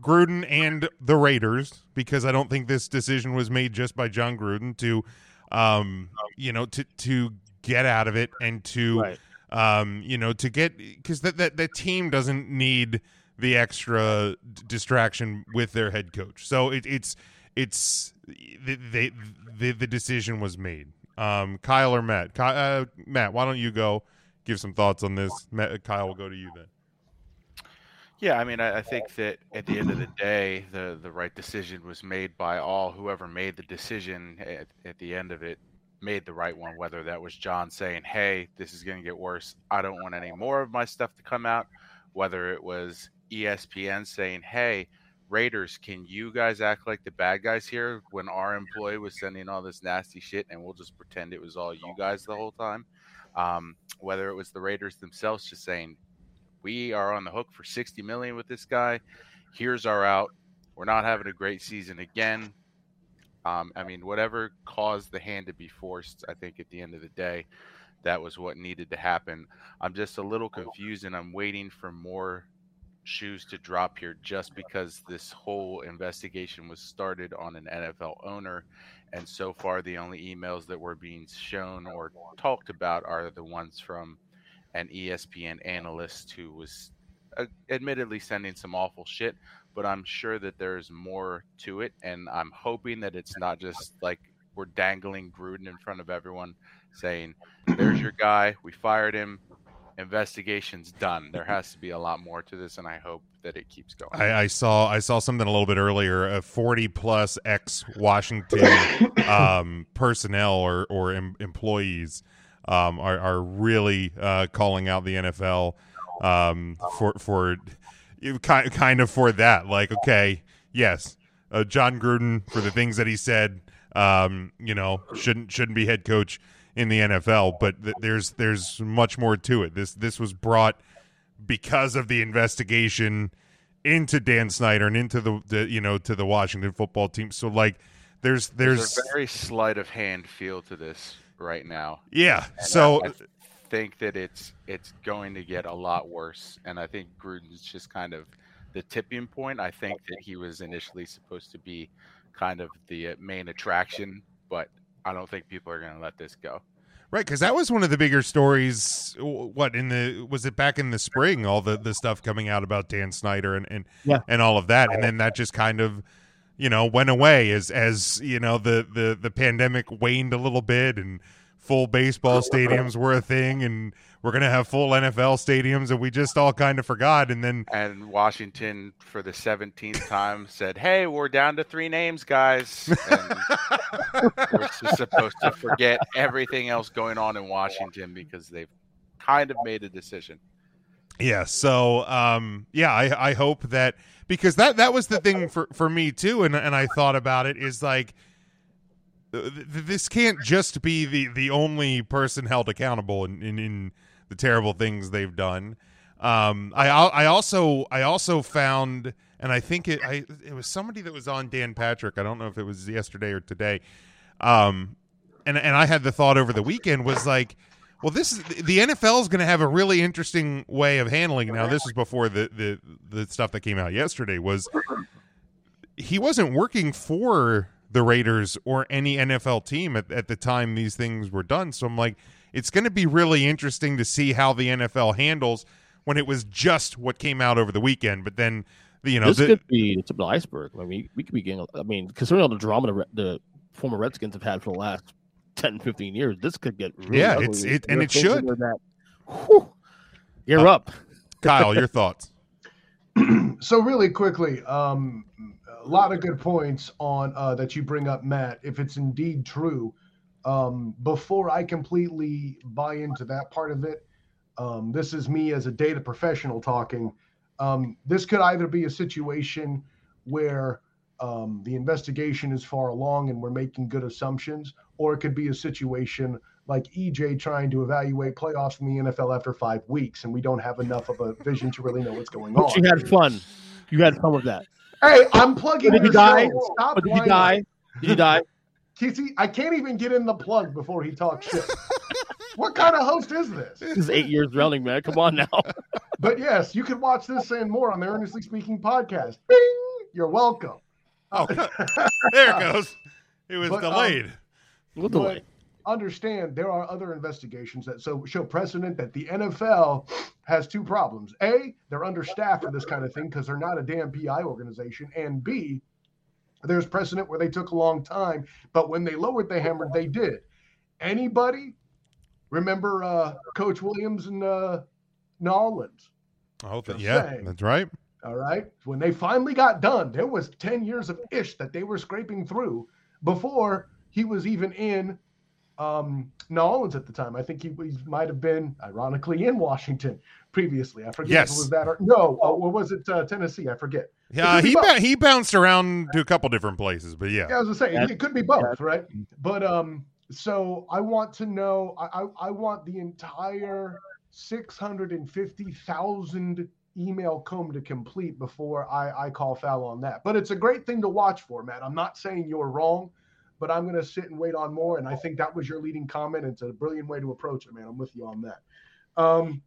Gruden and the Raiders because I don't think this decision was made just by Jon Gruden to um you know to to get out of it and to Right. um you know to get cuz that that that team doesn't need the extra d- distraction with their head coach. So it, it's it's they, the the decision was made. Um Kyle or Matt? Ky, uh, Matt, why don't you go? give some thoughts on this. Matt, Kyle, we'll go to you then. Yeah, I mean, I, I think that at the end of the day, the the right decision was made by all. Whoever made the decision at, at the end of it made the right one. Whether that was Jon saying, "Hey, this is going to get worse. I don't want any more of my stuff to come out," whether it was ESPN saying, "Hey, Raiders, can you guys act like the bad guys here when our employee was sending all this nasty shit, and we'll just pretend it was all you guys the whole time?" Um, whether it was the Raiders themselves just saying, we are on the hook for 60 million with this guy. Here's our out. We're not having a great season again. Um, I mean, whatever caused the hand to be forced, I think at the end of the day, that was what needed to happen. I'm just a little confused and I'm waiting for more shoes to drop here just because this whole investigation was started on an NFL owner. And so far, the only emails that were being shown or talked about are the ones from an ESPN analyst who was uh, admittedly sending some awful shit, but I'm sure that there's more to it. And I'm hoping that it's not just like we're dangling Gruden in front of everyone saying, there's your guy. We fired him. Investigation's done. There has to be a lot more to this, and I hope that it keeps going. I, I saw I saw something a little bit earlier. Uh, Forty plus ex Washington um, personnel or or em- employees um, are are really uh, calling out the NFL um, for for kind kind of for that. Like, okay, yes, uh, Jon Gruden for the things that he said, um, you know, shouldn't shouldn't be head coach in the NFL. But th- there's there's much more to it. This this was brought because of the investigation into Dan Snyder and into the, the you know to the Washington football team. So like, there's there's, There's a very sleight of hand feel to this right now. Yeah, And so- I, I think that it's it's going to get a lot worse, and I think Gruden's just kind of the tipping point. I think that he was initially supposed to be kind of the main attraction, but I don't think people are going to let this go. Right, because that was one of the bigger stories. What in the was it back in the spring? All the the stuff coming out about Dan Snyder and and Yeah. and all of that, and then that just kind of you know went away as as you know the the the pandemic waned a little bit and full baseball stadiums were a thing and we're gonna have full NFL stadiums and we just all kind of forgot and then And Washington, for the seventeenth time, said, "Hey, we're down to three names, guys." And we're just supposed to forget everything else going on in Washington because they've kind of made a decision. Yeah. So, um, yeah, I, I hope that because that that was the thing for for me too, and and I thought about it is like th- th- this can't just be the the only person held accountable in in, in the terrible things they've done. Um, I I also I also found, and I think it I it was somebody that was on Dan Patrick. I don't know if it was yesterday or today. Um, and and I had the thought over the weekend was like, well, this is the NFL is going to have a really interesting way of handling. Now, this was before the the the stuff that came out yesterday. Was he wasn't working for the Raiders or any NFL team at, at the time these things were done. So I'm like, it's going to be really interesting to see how the NFL handles when it was just what came out over the weekend. But then, you know, this the, could be the tip of the iceberg. I mean, we could be getting. I mean, considering all the drama the, the former Redskins have had for the last 10, 15 years, this could get really Yeah, ugly. it's- it- There and it should. That, whew, you're Uh, up, Kyle, your thoughts? so really quickly, um, a lot of good points on uh, that you bring up, Matt. If it's indeed true, um, before I completely buy into that part of it, um, this is me as a data professional talking. Um, this could either be a situation where um, the investigation is far along and we're making good assumptions, or it could be a situation like EJ trying to evaluate playoffs in the NFL after five weeks, and we don't have enough of a vision to really know what's going on. but you had fun. You had fun with that. Hey, I'm plugging Did you die? Stop did you die? Did you die? Kissy, I can't even get in the plug before he talks shit. what kind of host is this? This is eight years running, man. Come on now. But yes, you can watch this and more on the Earnestly Speaking podcast. Bing! You're welcome. Oh, there it goes. It was But, um, delayed. But understand there are other investigations that so show precedent that the NFL has two problems. A, they're understaffed for this kind of thing because they're not a damn PI organization. And B, there's precedent where they took a long time, but when they lowered the hammer, they did. Anybody Remember uh, Coach Williams and uh, New Orleans? Oh, th- Just yeah, saying. that's right. All right. When they finally got done, there was 10 years of ish that they were scraping through before he was even in um, New Orleans at the time. I think he, he might have been, ironically, in Washington previously. I forget if it was that or no, uh, or was it uh, Tennessee? I forget. Yeah, he both. ba- he bounced around to a couple different places, but yeah. Yeah, I was gonna say it could be both, right? But um, so I want to know. I I, I want the entire six hundred and fifty thousand email comb to complete before I I call foul on that. But it's a great thing to watch for, Matt. I'm not saying you're wrong, but I'm gonna sit and wait on more. And I think that was your leading comment. It's a brilliant way to approach it, man. I'm with you on that. Um,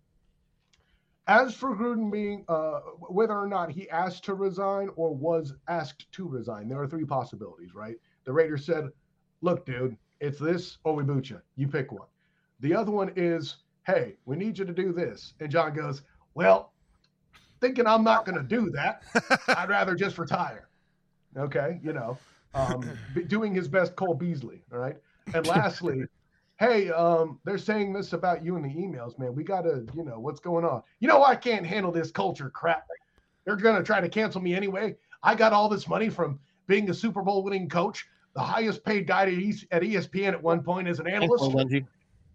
as for Gruden being, uh, whether or not he asked to resign or was asked to resign, there are three possibilities, right? The Raiders said, look, dude, it's this or we boot you. You pick one. The other one is, hey, we need you to do this. And Jon goes, well, thinking I'm not going to do that, I'd rather just retire. Okay, you know, um, doing his best Cole Beasley. All right. And lastly, hey, um, they're saying this about you in the emails, man. We got to, you know, what's going on? You know, I can't handle this culture crap. They're going to try to cancel me anyway. I got all this money from being a Super Bowl winning coach, the highest paid guy at ESPN at one point as an analyst. Lindsay.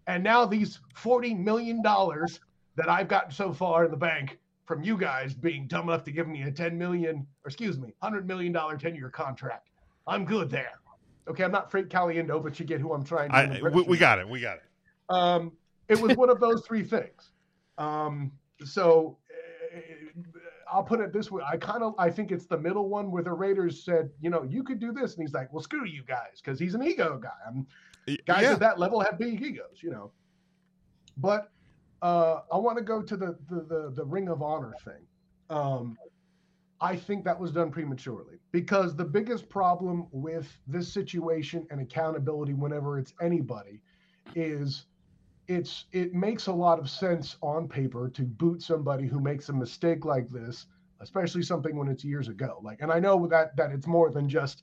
And now these $40 million that I've gotten so far in the bank from you guys being dumb enough to give me a 10 million, or excuse me, $100 million 10 year contract. I'm good there. Okay, I'm not Frank Caliendo, but you get who I'm trying to I, we, we got it. We got it. Um, it was one of those three things. Um, so uh, I'll put it this way: I kind of I think it's the middle one where the Raiders said, you know, you could do this, and he's like, well, screw you guys, because he's an ego guy. I'm, guys yeah. at that level have big egos, you know. But uh, I want to go to the, the the the Ring of Honor thing. Um, I think that was done prematurely because the biggest problem with this situation and accountability, whenever it's anybody, is it's it makes a lot of sense on paper to boot somebody who makes a mistake like this, especially something when it's years ago. Like, and I know that that it's more than just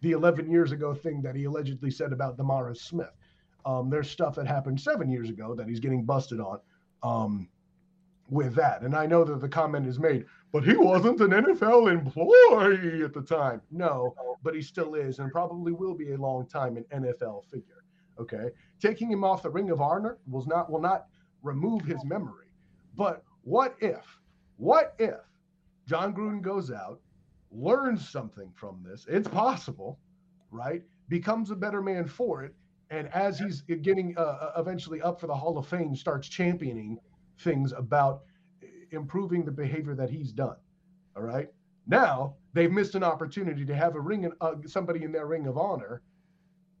the 11 years ago thing that he allegedly said about DeMaurice Smith. Um, there's stuff that happened seven years ago that he's getting busted on um, with that. And I know that the comment is made, but he wasn't an NFL employee at the time. No, but he still is and probably will be a long time an NFL figure. Okay. Taking him off the ring of honor will not will not remove his memory. But what if, what if Jon Gruden goes out, learns something from this? It's possible, right? Becomes a better man for it. And as he's getting uh, eventually up for the Hall of Fame, starts championing things about improving the behavior that he's done. All right. Now they've missed an opportunity to have a ring, uh, somebody in their ring of honor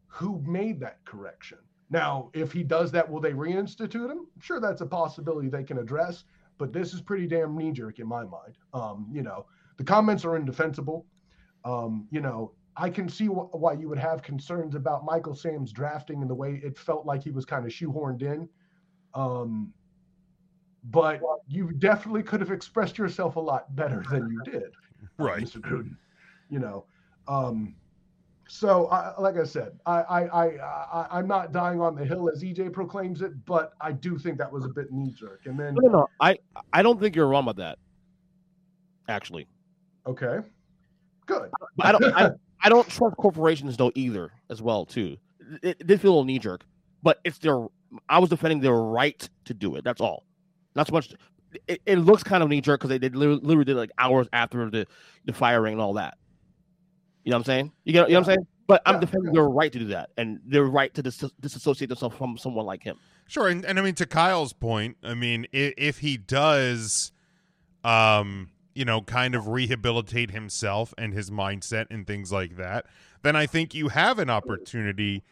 who made that correction. Now, if he does that, will they reinstitute him? Sure, that's a possibility they can address, but this is pretty damn knee jerk in my mind. Um, you know, the comments are indefensible. Um, you know, I can see wh- why you would have concerns about Michael Sam's drafting and the way it felt like he was kind of shoehorned in. Um, but you definitely could have expressed yourself a lot better than you did, Right. Mr. Gruden. You know, um, so I, like I said, I, I, I, I, I'm not dying on the hill as EJ proclaims it, but I do think that was a bit knee jerk. And then, No, no, no. I I don't think you're wrong about that. Actually, okay, good. but I don't. I, I don't trust corporations though either, as well too. It, it did feel a little knee jerk, but it's their. I was defending their right to do it. That's all. Not so much. It, it looks kind of knee jerk because they did literally, did like hours after the the firing and all that. You know what I'm saying? You get you know what I'm saying? But I'm defending their right to do that and their right to dis- disassociate themselves from someone like him. Sure, and, and I mean to Kyle's point, I mean if, if he does, um, you know, kind of rehabilitate himself and his mindset and things like that, then I think you have an opportunity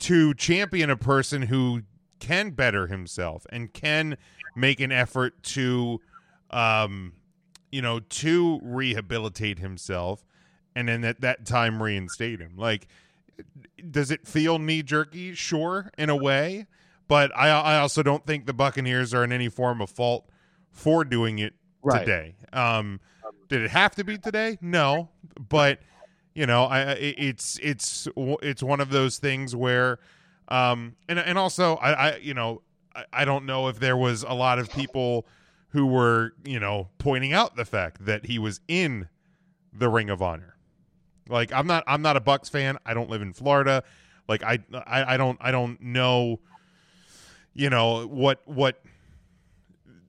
to champion a person who can better himself and can make an effort to, um, you know, to rehabilitate himself, and then at that time reinstate him. Like, does it feel knee jerky? Sure, in a way, but I I also don't think the Buccaneers are in any form of fault for doing it Right. today. Um, did it have to be today? No, but you know, I I- it's it's it's one of those things where Um, and and also I, I you know I, I don't know if there was a lot of people who were you know pointing out the fact that he was in the Ring of Honor. Like I'm not I'm not a Bucks fan. I don't live in Florida. Like I I, I don't I don't know you know what what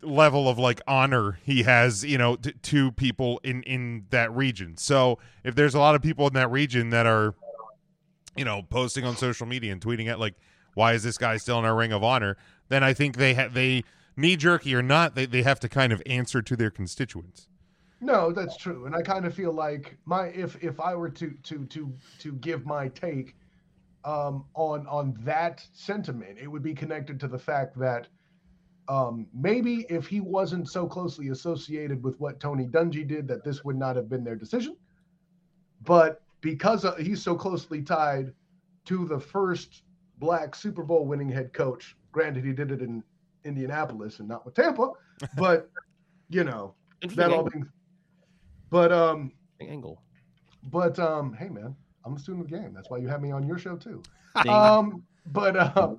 level of like honor he has you know t- to people in in that region so if there's a lot of people in that region that are you know posting on social media and tweeting at like why is this guy still in our ring of honor then i think they have they knee jerky or not they, they have to kind of answer to their constituents No, that's true, and I kind of feel like my if if I were to to to to give my take um, on on that sentiment, it would be connected to the fact that um, maybe if he wasn't so closely associated with what Tony Dungy did, that this would not have been their decision. But because he's so closely tied to the first black Super Bowl winning head coach, granted he did it in Indianapolis and not with Tampa, but you know that all being but um, angle. But um, hey man, I'm a student of the game. That's why you have me on your show too. Um, but uh,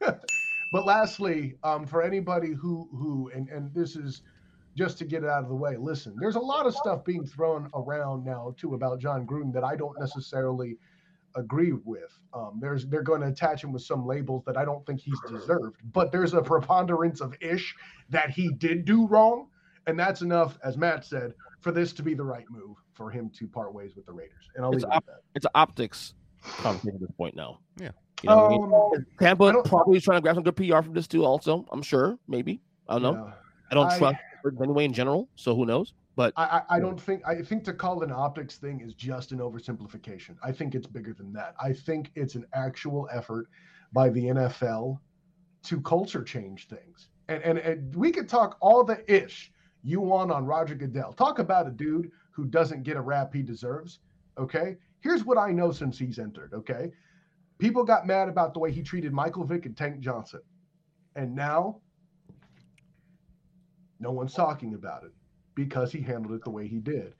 but lastly, um, for anybody who who and and this is just to get it out of the way. Listen, there's a lot of stuff being thrown around now too about Jon Gruden that I don't necessarily agree with. Um, there's they're going to attach him with some labels that I don't think he's deserved. But there's a preponderance of ish that he did do wrong, and that's enough, as Matt said, for this to be the right move for him to part ways with the Raiders. And I'll It's, leave it at op- that. it's optics conversation at this point now. Yeah. You know what I mean? Um, Tampa probably is trying to grab some good PR from this too. Also, I'm sure. Maybe I don't know. Yeah. I don't I- trust anyway in general. So who knows? But I, I, I don't think I think to call it an optics thing is just an oversimplification. I think it's bigger than that. I think it's an actual effort by the NFL to culture change things. And and, and we could talk all the ish you want on Roger Goodell. Talk about a dude who doesn't get a rap he deserves. Okay. Here's what I know since he's entered. Okay. People got mad about the way he treated Michael Vick and Tank Johnson. And now no one's talking about it because he handled it the way he did.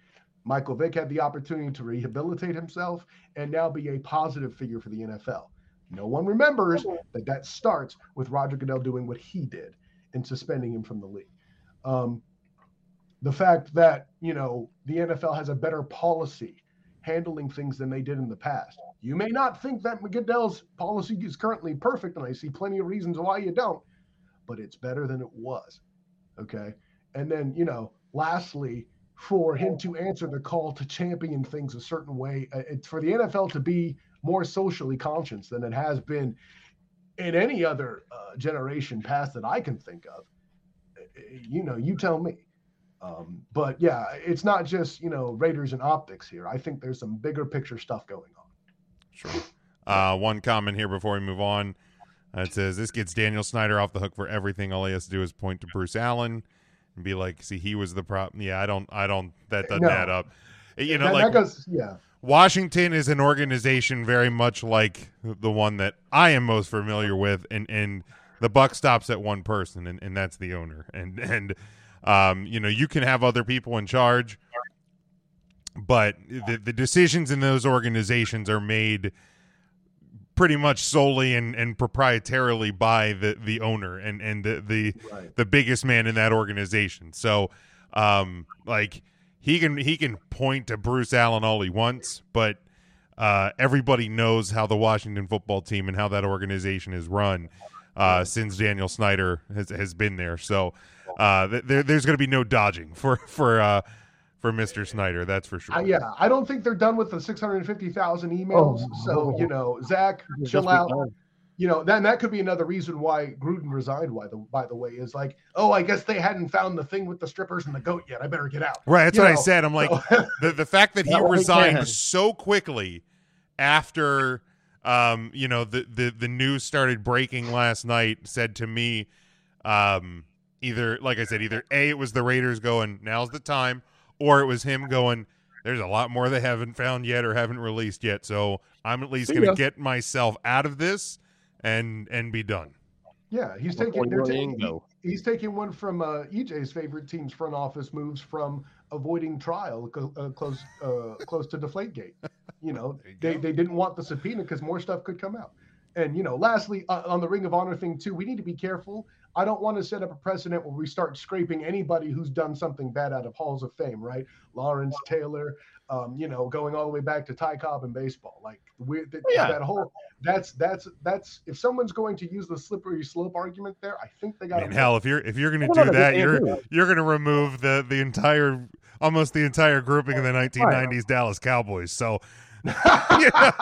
Michael Vick had the opportunity to rehabilitate himself and now be a positive figure for the NFL. No one remembers that that starts with Roger Goodell doing what he did and suspending him from the league. Um, the fact that you know the NFL has a better policy handling things than they did in the past. You may not think that Goodell's policy is currently perfect, and I see plenty of reasons why you don't, but it's better than it was. Okay. And then, you know, lastly, for him to answer the call to champion things a certain way, uh, it's for the NFL to be more socially conscious than it has been in any other uh, generation past that I can think of. Uh, You know, you tell me. Um, but yeah, it's not just, you know, Raiders and optics here. I think there's some bigger picture stuff going on. Sure. Uh, one comment here before we move on. Uh, it says this gets Daniel Snyder off the hook for everything. All he has to do is point to Bruce Allen and be like, "See, he was the problem." Yeah, I don't, I don't. That doesn't No. add up. You know, That- like that goes, yeah. Washington is an organization very much like the one that I am most familiar with, and and the buck stops at one person, and, and that's the owner. And and um, you know, you can have other people in charge, but the the decisions in those organizations are made pretty much solely and, and proprietarily by the, the owner and, and the the, the biggest man in that organization. So um like he can he can point to Bruce Allen all he wants, but uh, everybody knows how the Washington football team and how that organization is run uh, since Daniel Snyder has, has been there. So uh, th- there, there's going to be no dodging for for uh, for Mr. Snyder. That's for sure. I, yeah, I don't think they're done with the 650,000 emails. so, you know, Zach, chill out. done. You know, then that could be another reason why Gruden resigned. Why the by the way is like, oh, I guess they hadn't found the thing with the strippers and the goat yet. I better get out. Right, that's You what I said. I'm like so- the the fact that he That resigned can. so quickly after um you know the the the news started breaking last night said to me um either like I said either A it was the Raiders going now's the time or it was him going there's a lot more they haven't found yet or haven't released yet so I'm at least going to get myself out of this and and be done. Yeah, he's Or- taking or they're your taking lingo. he- he's taking one from uh, EJ's favorite team's front office moves from avoiding trial co- uh, close uh, close to Deflategate. You know, they, they didn't want the subpoena because more stuff could come out. And you know, lastly, uh, on the Ring of Honor thing too, we need to be careful. I don't want to set up a precedent where we start scraping anybody who's done something bad out of halls of fame, right? Lawrence Taylor, um, you know, going all the way back to Ty Cobb in baseball. Like we that, Yeah. that whole that's that's that's if someone's going to use the slippery slope argument there, I think they got I mean, hell, if you're if you're going to do that, they- they you're do. you're going to remove the the entire almost the entire grouping of the 1990s Dallas Cowboys. So, you know,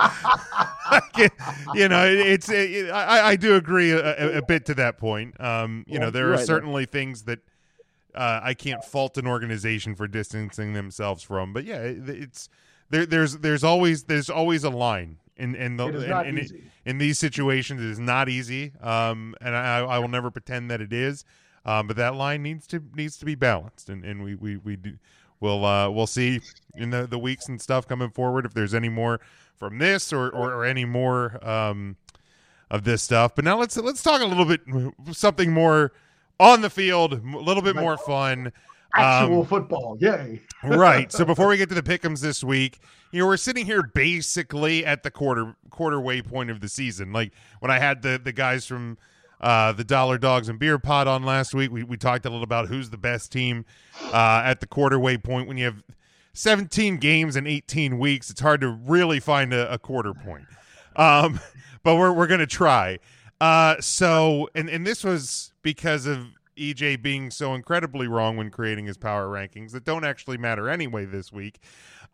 you know, it- it's it, I I do agree a, a, bit to that point. Um, you Yeah, know, there are right there. certainly things that uh, I can't fault an organization for distancing themselves from, but yeah, it, it's there. There's there's always there's always a line. In, in the in- in, in these situations, it is not easy, um, and I, I will never pretend that it is. Um, but that line needs to needs to be balanced, and, and we we we do. We'll uh, we'll see in the, the weeks and stuff coming forward if there's any more from this or, or, or any more um, of this stuff. But now let's let's talk a little bit something more on the field, a little bit more fun. actual Um, football. Yay. right. So before we get to the pickums this week, you know, we're sitting here basically at the quarter quarter way point of the season. Like when I had the the guys from uh, the Dollar Dogs and Beer Pod on last week, we we talked a little about who's the best team uh, at the quarter way point. When you have 17 games in 18 weeks, it's hard to really find a, a quarter point. Um, but we're we're gonna try. Uh, so and and this was because of EJ being so incredibly wrong when creating his power rankings that don't actually matter anyway this week.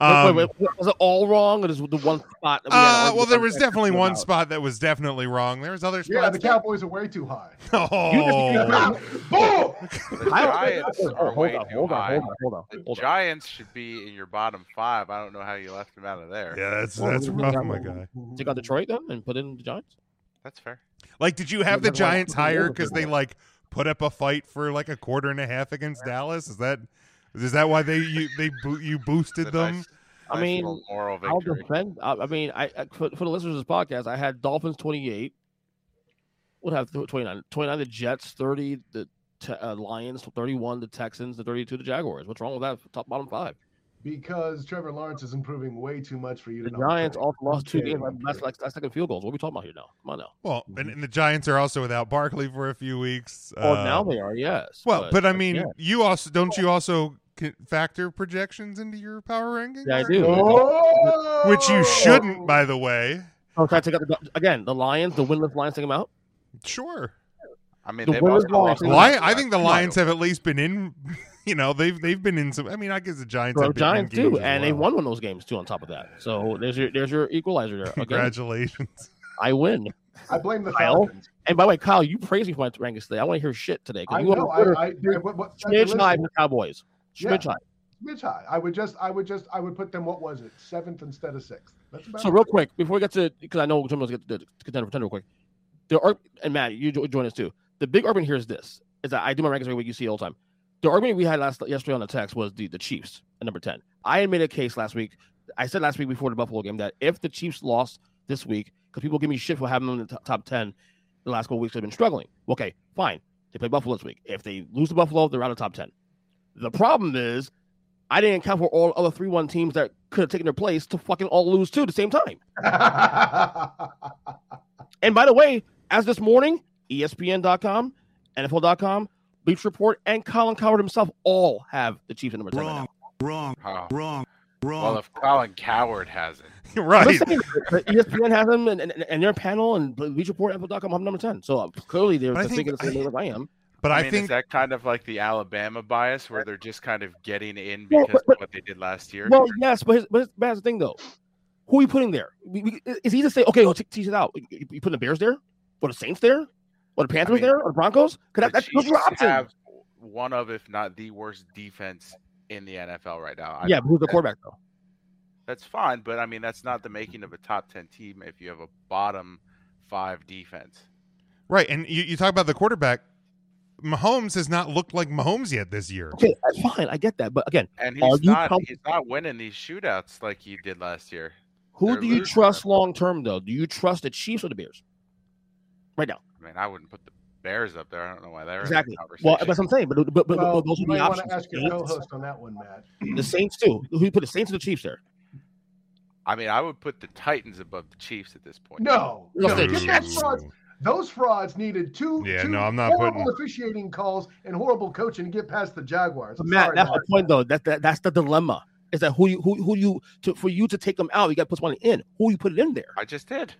Um, wait, wait, wait, was it all wrong, or is it the one spot? that we uh, argued well, there was that definitely about? one spot that was definitely wrong. There was other spots. Yeah, the Cowboys are way too high. Oh, Boom! The Giants are way on, too hold on, high. hold on, hold on, The hold on. Giants should be in your bottom five. I don't know how you left them out of there. yeah, that's Well, that's rough, my guy. Take out Detroit then and put in the Giants. That's fair. Like, did you have the that's why I Giants higher because they like put up a fight for like a quarter and a half against Dallas? Is that is that why they you they bo- you boosted them? nice- I nice mean, little moral I'll defend. I, I mean, I, I for, for the listeners of this podcast, I had Dolphins twenty eight. Would have 29, 29 the Jets, thirty the te- uh, Lions, thirty one the Texans, the thirty two the Jaguars. What's wrong with that? Top bottom five. Because Trevor Lawrence is improving way too much for you The to not Giants pick. also lost two games. That's like that's second field goals. What are we talking about here now? Come on now. Well, and, and the Giants are also without Barkley for a few weeks. Oh, Uh, now they are. Yes. Well, but, I mean, yeah. you also don't you also c- factor projections into your power rankings? Yeah, I do. Oh! Which you shouldn't, by the way. Oh, can I take out the, again the Lions, the winless Lions, take them out. Sure. I mean, The they've winners lost. after I, I think the Lions have at least been in. You know, they've they've been in some. I mean, I guess the Giants Bro, have been Giants games too, as and they won one of those games too. On top of that, so there's your there's your equalizer there. Again, Congratulations. I win. I blame the Kyle. Falcons. And by the way, Kyle, you praise me for my rankings today. I want to hear shit today. I you were know. on Twitter, I, I, you're I, what, what, Schmidge listen, high for Cowboys. Yeah. High. High. I would just, I would just, I would put them. What was it? Seventh instead of sixth. So real quick, before we get to because I know to get to the contender for contender real quick. The and Matt, you join us too. The big argument here is this: is that I do my rankings every week. You see all the time. The argument we had last yesterday on the text was the the Chiefs at number ten. I had made a case last week. I said last week before the Buffalo game that if the Chiefs lost this week, because people give me shit for having them in the top, top ten the last couple weeks, they've been struggling. Okay, fine. They play Buffalo this week. If they lose to Buffalo, they're out of top ten. The problem is, I didn't account for all other three one teams that could have taken their place to fucking all lose too at the same time. And by the way, as this morning, ESPN.com, NFL.com, Bleacher Report, and Colin Cowherd himself all have the Chiefs at number 10 right now. Wrong, Oh. wrong, wrong. Well, if Colin Cowherd has it, right. Saying, ESPN has them and, and, and their panel and Bleacher Report, NFL.com have number 10. So uh, clearly they're thinking the same way as I am. But I, I, mean, think is that kind of like the Alabama bias where they're just kind of getting in Well, because but- of what they did last year? Well, yes, but, his, but, his, but that's the thing, though. Who are you putting there? We, we, is he to say, okay, well, t- tease it out? You, you putting the Bears there? Or the Saints there? Or the Panthers mean, there? Or the Broncos? Because that, that's those are your Chiefs options. have one of, if not the worst defense in the NFL right now. I yeah, mean, but who's the quarterback, though? That's fine, but I mean that's not the making of a top ten team if you have a bottom five defense. right, and you, you talk about the quarterback. Mahomes has not looked like Mahomes yet this year. Okay, uh, fine. I get that. But again, And Are he's you not com- he's not winning these shootouts like he did last year. who They're do you trust long term, though? Do you trust the Chiefs or the Bears? Right now. I mean, I wouldn't put the Bears up there. I don't know why they're Exactly. In the Well, conversation. that's what I'm saying. But, but, but, well, but those you would be might want options. to ask your Saints- co-host on that one, Matt. The Saints, too. Who put the Saints or the Chiefs there? I mean, I would put the Titans above the Chiefs at this point. No, No, no, get that frauds. Those frauds needed two, Yeah, two no, I'm not horrible putting- officiating calls and horrible coaching to get past the Jaguars. But Matt, Sorry, that's Mark. the point though. That, that that's the dilemma. Is that who you who who you to for you to take them out, you got to put someone in. Who you put it in there? I just did.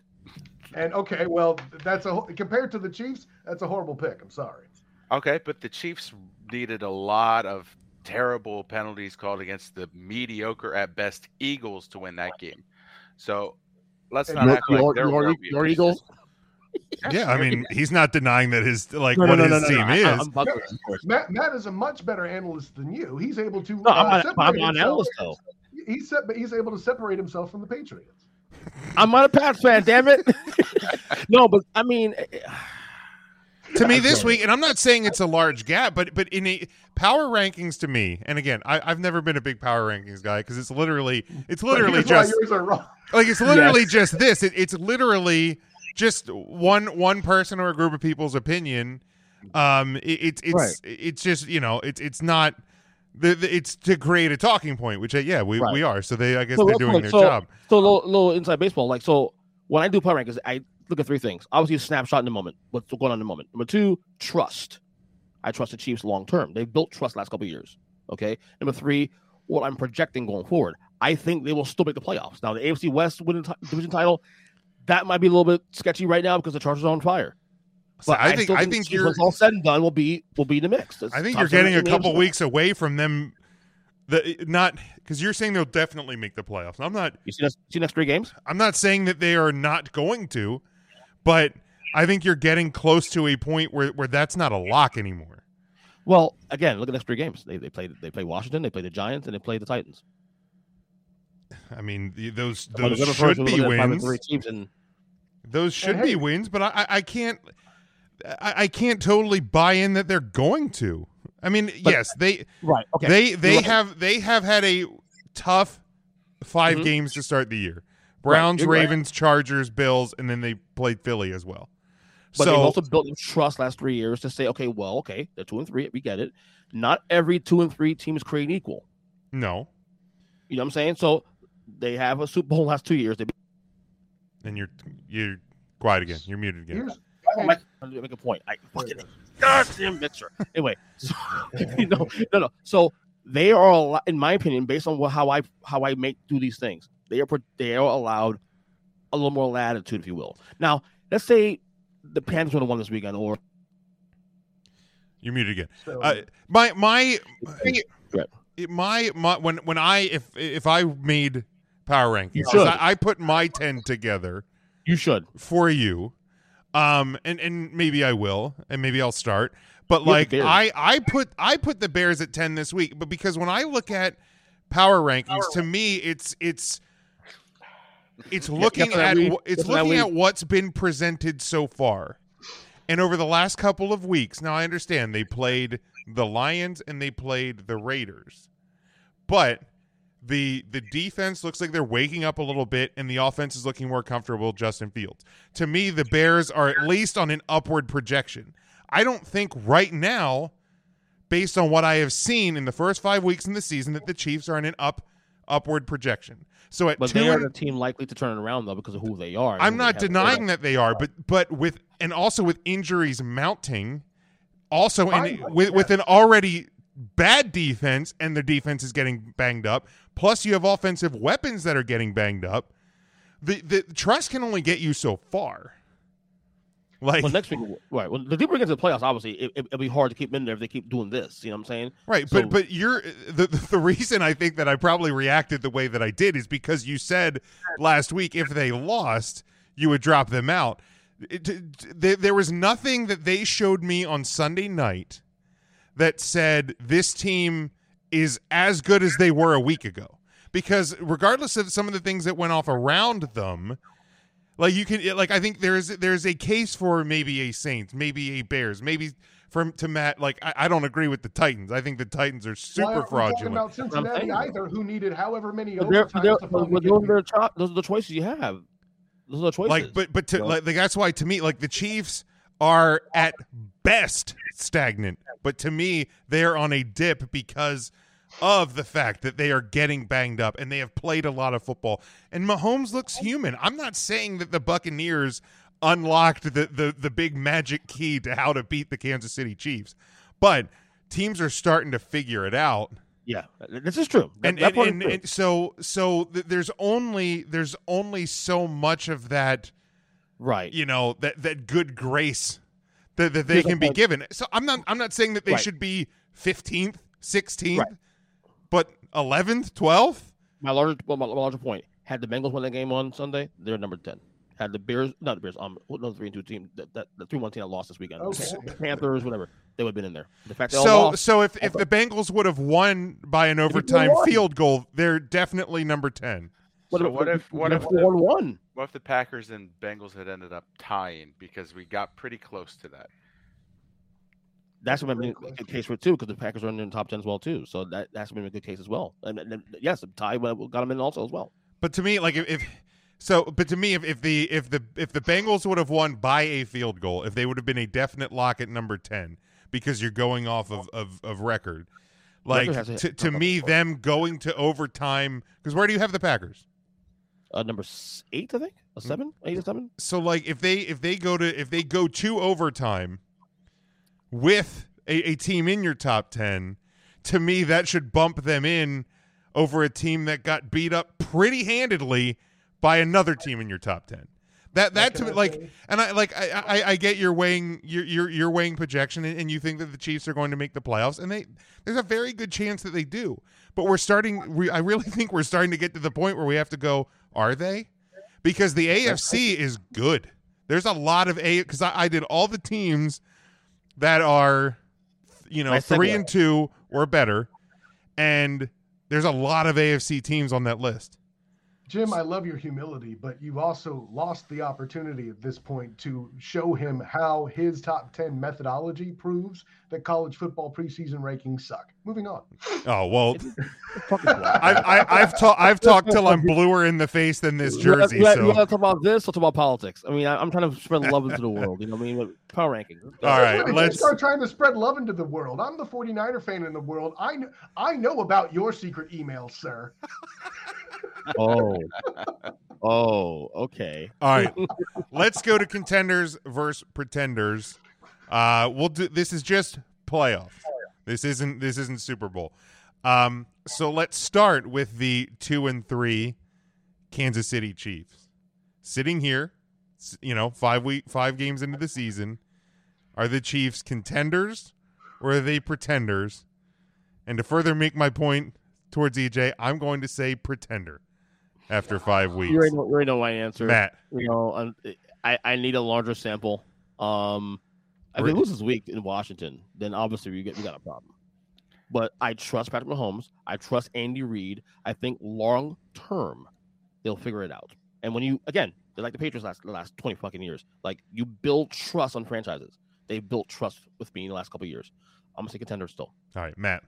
And okay, well, that's a compared to the Chiefs, that's a horrible pick. I'm sorry. Okay, but the Chiefs needed a lot of terrible penalties called against the mediocre at best Eagles to win that game. So let's not Your, act like your, there your, won't your pieces. Eagles. Yeah, I mean, he's not denying that his like No, no, what no, his no, no, team no. I- is. I'm bugging. Matt, Matt is a much better analyst than you. He's able to. No, I'm uh, not- separate I'm not an analyst, though. He's se- but he's able to separate himself from the Patriots. I'm not a Pats fan. Damn it. no, but I mean, eh, to me this week, and I'm not saying it's a large gap, but but in a power rankings to me, and again, I, I've never been a big power rankings guy because it's literally it's literally just yours are wrong. like it's literally Yes. just this. It, it's literally just one one person or a group of people's opinion. Um, it, it's it's Right. it's just you know it's it's not. The, the, it's to create a talking point, which uh, yeah, we, Right. we are. So they, I guess so they're doing their so, job. So a little, little inside baseball. Like so, when I do power rankings, I look at three things. Obviously, a snapshot in the moment. What's going on in the moment. Number two, trust. I trust the Chiefs long term. They've built trust last couple of years. Okay. Number three, what I'm projecting going forward. I think they will still make the playoffs. Now, the AFC West winning t- division title, that might be a little bit sketchy right now because the Chargers are on fire. So I think still I think you're all said and done will be will be in the mix. I think you're getting a couple weeks away from them. The not because you're saying they'll definitely make the playoffs. I'm not. You see, next, see next three games. I'm not saying that they are not going to, but I think you're getting close to a point where where that's not a lock anymore. Well, again, look at the next three games. They they played they play Washington, they play the Giants, and they play the Titans. I mean, the- those Well, those should be looking at five and wins. three teams, and Those should And be wins, but I, I, I can't. I, I can't totally buy in that they're going to. I mean, But- yes, they right. Okay, they they right. have they have had a tough 5 Mhm. games to start the year. Browns, you're right. Ravens, Chargers, Bills, and then they played Philly as well. But so they've also built trust last three years to say, okay, well, okay, they're two and three, we get it. Not every two and three team is created equal. no, You know what I'm saying? So they have a Super Bowl last two years. They and you're you're quiet again. You're muted again. Here's I'm make, gonna make a point. I fucking goddamn mixer. Anyway, so, you know, no, no. So they are, al- in my opinion, based on what, how I how I make do these things, they are they are allowed a little more latitude, if you will. Now, let's say the Panthers would have won this weekend, or You're muted again. So- Uh, my my Right. my my when when I if if I made power rankings, You 'cause should. I, I put my ten together you should. for you, um, and and maybe I will, and maybe I'll start. But the like I I put I put the Bears at ten this week, but because when I look at power rankings, to me it's it's it's looking that's what I at read. it's That's what looking at what's been presented so far. And over the last couple of weeks, now I understand they played the Lions and they played the Raiders. But the the defense looks like they're waking up a little bit and the offense is looking more comfortable with Justin Fields. To me, the Bears are at least on an upward projection. I don't think right now, based on what I have seen in the first five weeks in the season, that the Chiefs are in an up upward projection. So at But they are and- the team likely to turn it around though because of who they are. I'm not denying that they are, but but with and also with injuries mounting, also in, Fine, with with an already bad defense and their defense is getting banged up. Plus, you have offensive weapons that are getting banged up. The the trust can only get you so far. Like Well, next week, right? Well, the deeper we get into the playoffs, obviously, it, will be hard to keep them in there if they keep doing this. You know what I'm saying? Right, So- but but you're the the reason I think that I probably reacted the way that I did is because you said last week if they lost, you would drop them out. It- t- t- there, there was nothing that they showed me on Sunday night that said this team is as good as they were a week ago. Because regardless of some of the things that went off around them, like you can like I think there's there's a case for maybe a Saints, maybe a Bears, maybe from to Matt. Like I, I don't agree with the Titans. I think the Titans are Why super aren't we talking fraudulent. about Cincinnati saying. either, who needed however many But they're, they're, to but those, are their cho- those are the choices you have. Those are the choices. Like, but but to, You know? like, like that's why to me, like the Chiefs are at best stagnant, but to me they're on a dip because of the fact that they are getting banged up and they have played a lot of football. And Mahomes looks human. I'm not saying that the Buccaneers unlocked the the the big magic key to how to beat the Kansas City Chiefs, but teams are starting to figure it out. Yeah, this is true. That- And that and, is and, true. and so so th- there's only there's only so much of that right you know that that good grace that, that they Here's can be point. given so i'm not i'm not saying that they Right. should be 15th 16th but 11th 12th my larger, well, my larger point: had the Bengals won that game on Sunday, they're number ten. Had the Bears, not the Bears, um, no three and two team, that, that the three one team that lost this weekend, Okay. Panthers, whatever, they would have been in there. The fact so lost, so if, if the bengals would have won by an overtime field goal they're definitely number 10 What so if- what if what what if if the, they won one? what if the Packers and Bengals had ended up tying because we got pretty close to that? That's what been a good case for too, because the Packers are in the top ten as well too. So that that's been a good case as well. And, and, and yes, tie got them in also as well. but to me like if, if so but to me if, if the if the if the bengals would have won by a field goal if they would have been a definite lock at number 10 because you're going off of of, of record like Record to, to me them going to overtime because where do you have the packers Uh, number eight, I think, a seven, eight or seven. so like if they if they go to if they go to overtime with a, a team in your top 10 to me that should bump them in over a team that got beat up pretty handedly by another team in your top 10 that that to me like and i like i i, I get you're weighing you're, you're you're weighing projection and, and you think that the chiefs are going to make the playoffs and they there's a very good chance that they do. But we're starting we, i really think we're starting to get to the point where we have to go are they? Because the AFC is good. There's a lot of A because I, I did all the teams that are, you know, three segue. and two or better, and there's a lot of AFC teams on that list. Jim, I love your humility, but you've also lost the opportunity at this point to show him how his top 10 methodology proves that college football preseason rankings suck. Moving on. Oh well, I, I, I've talked I've talked till I'm bluer in the face than this jersey. You gotta, you So gotta talk about this or talk about politics. I mean, I, I'm trying to spread love into the world. You know what I mean? With Power rankings. all right, When did you let's. start trying to spread love into the world. I'm the 49er fan in the world. I, kn- I know about your secret emails, sir. Oh, oh, okay. All right, let's go to contenders versus pretenders. Uh, we'll do. This is just playoffs. This isn't. This isn't Super Bowl. Um, so let's start with the two and three Kansas City Chiefs. Sitting here, you know, five week, five games into the season, are the Chiefs contenders or are they pretenders? And to further make my point towards EJ, I'm going to say pretender after five weeks. You already, know, you already know my answer, Matt. You know, um, I I need a larger sample. Um, if Re- they lose this week in Washington, then obviously we get we got a problem. But I trust Patrick Mahomes. I trust Andy Reid. I think long term they'll figure it out. And when you again, they're like the Patriots last the last twenty fucking years. Like you build trust on franchises. They built trust with me in the last couple of years. I'm gonna say contender still. All right, Matt.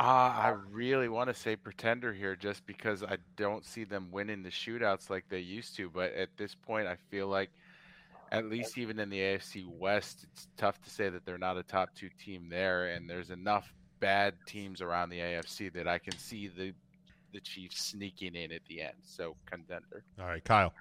Uh, I really want to say pretender here just because I don't see them winning the shootouts like they used to. But at this point, I feel like, at least even in the AFC West, it's tough to say that they're not a top two team there. And there's enough bad teams around the AFC that I can see the the Chiefs sneaking in at the end. So contender. All right, Kyle.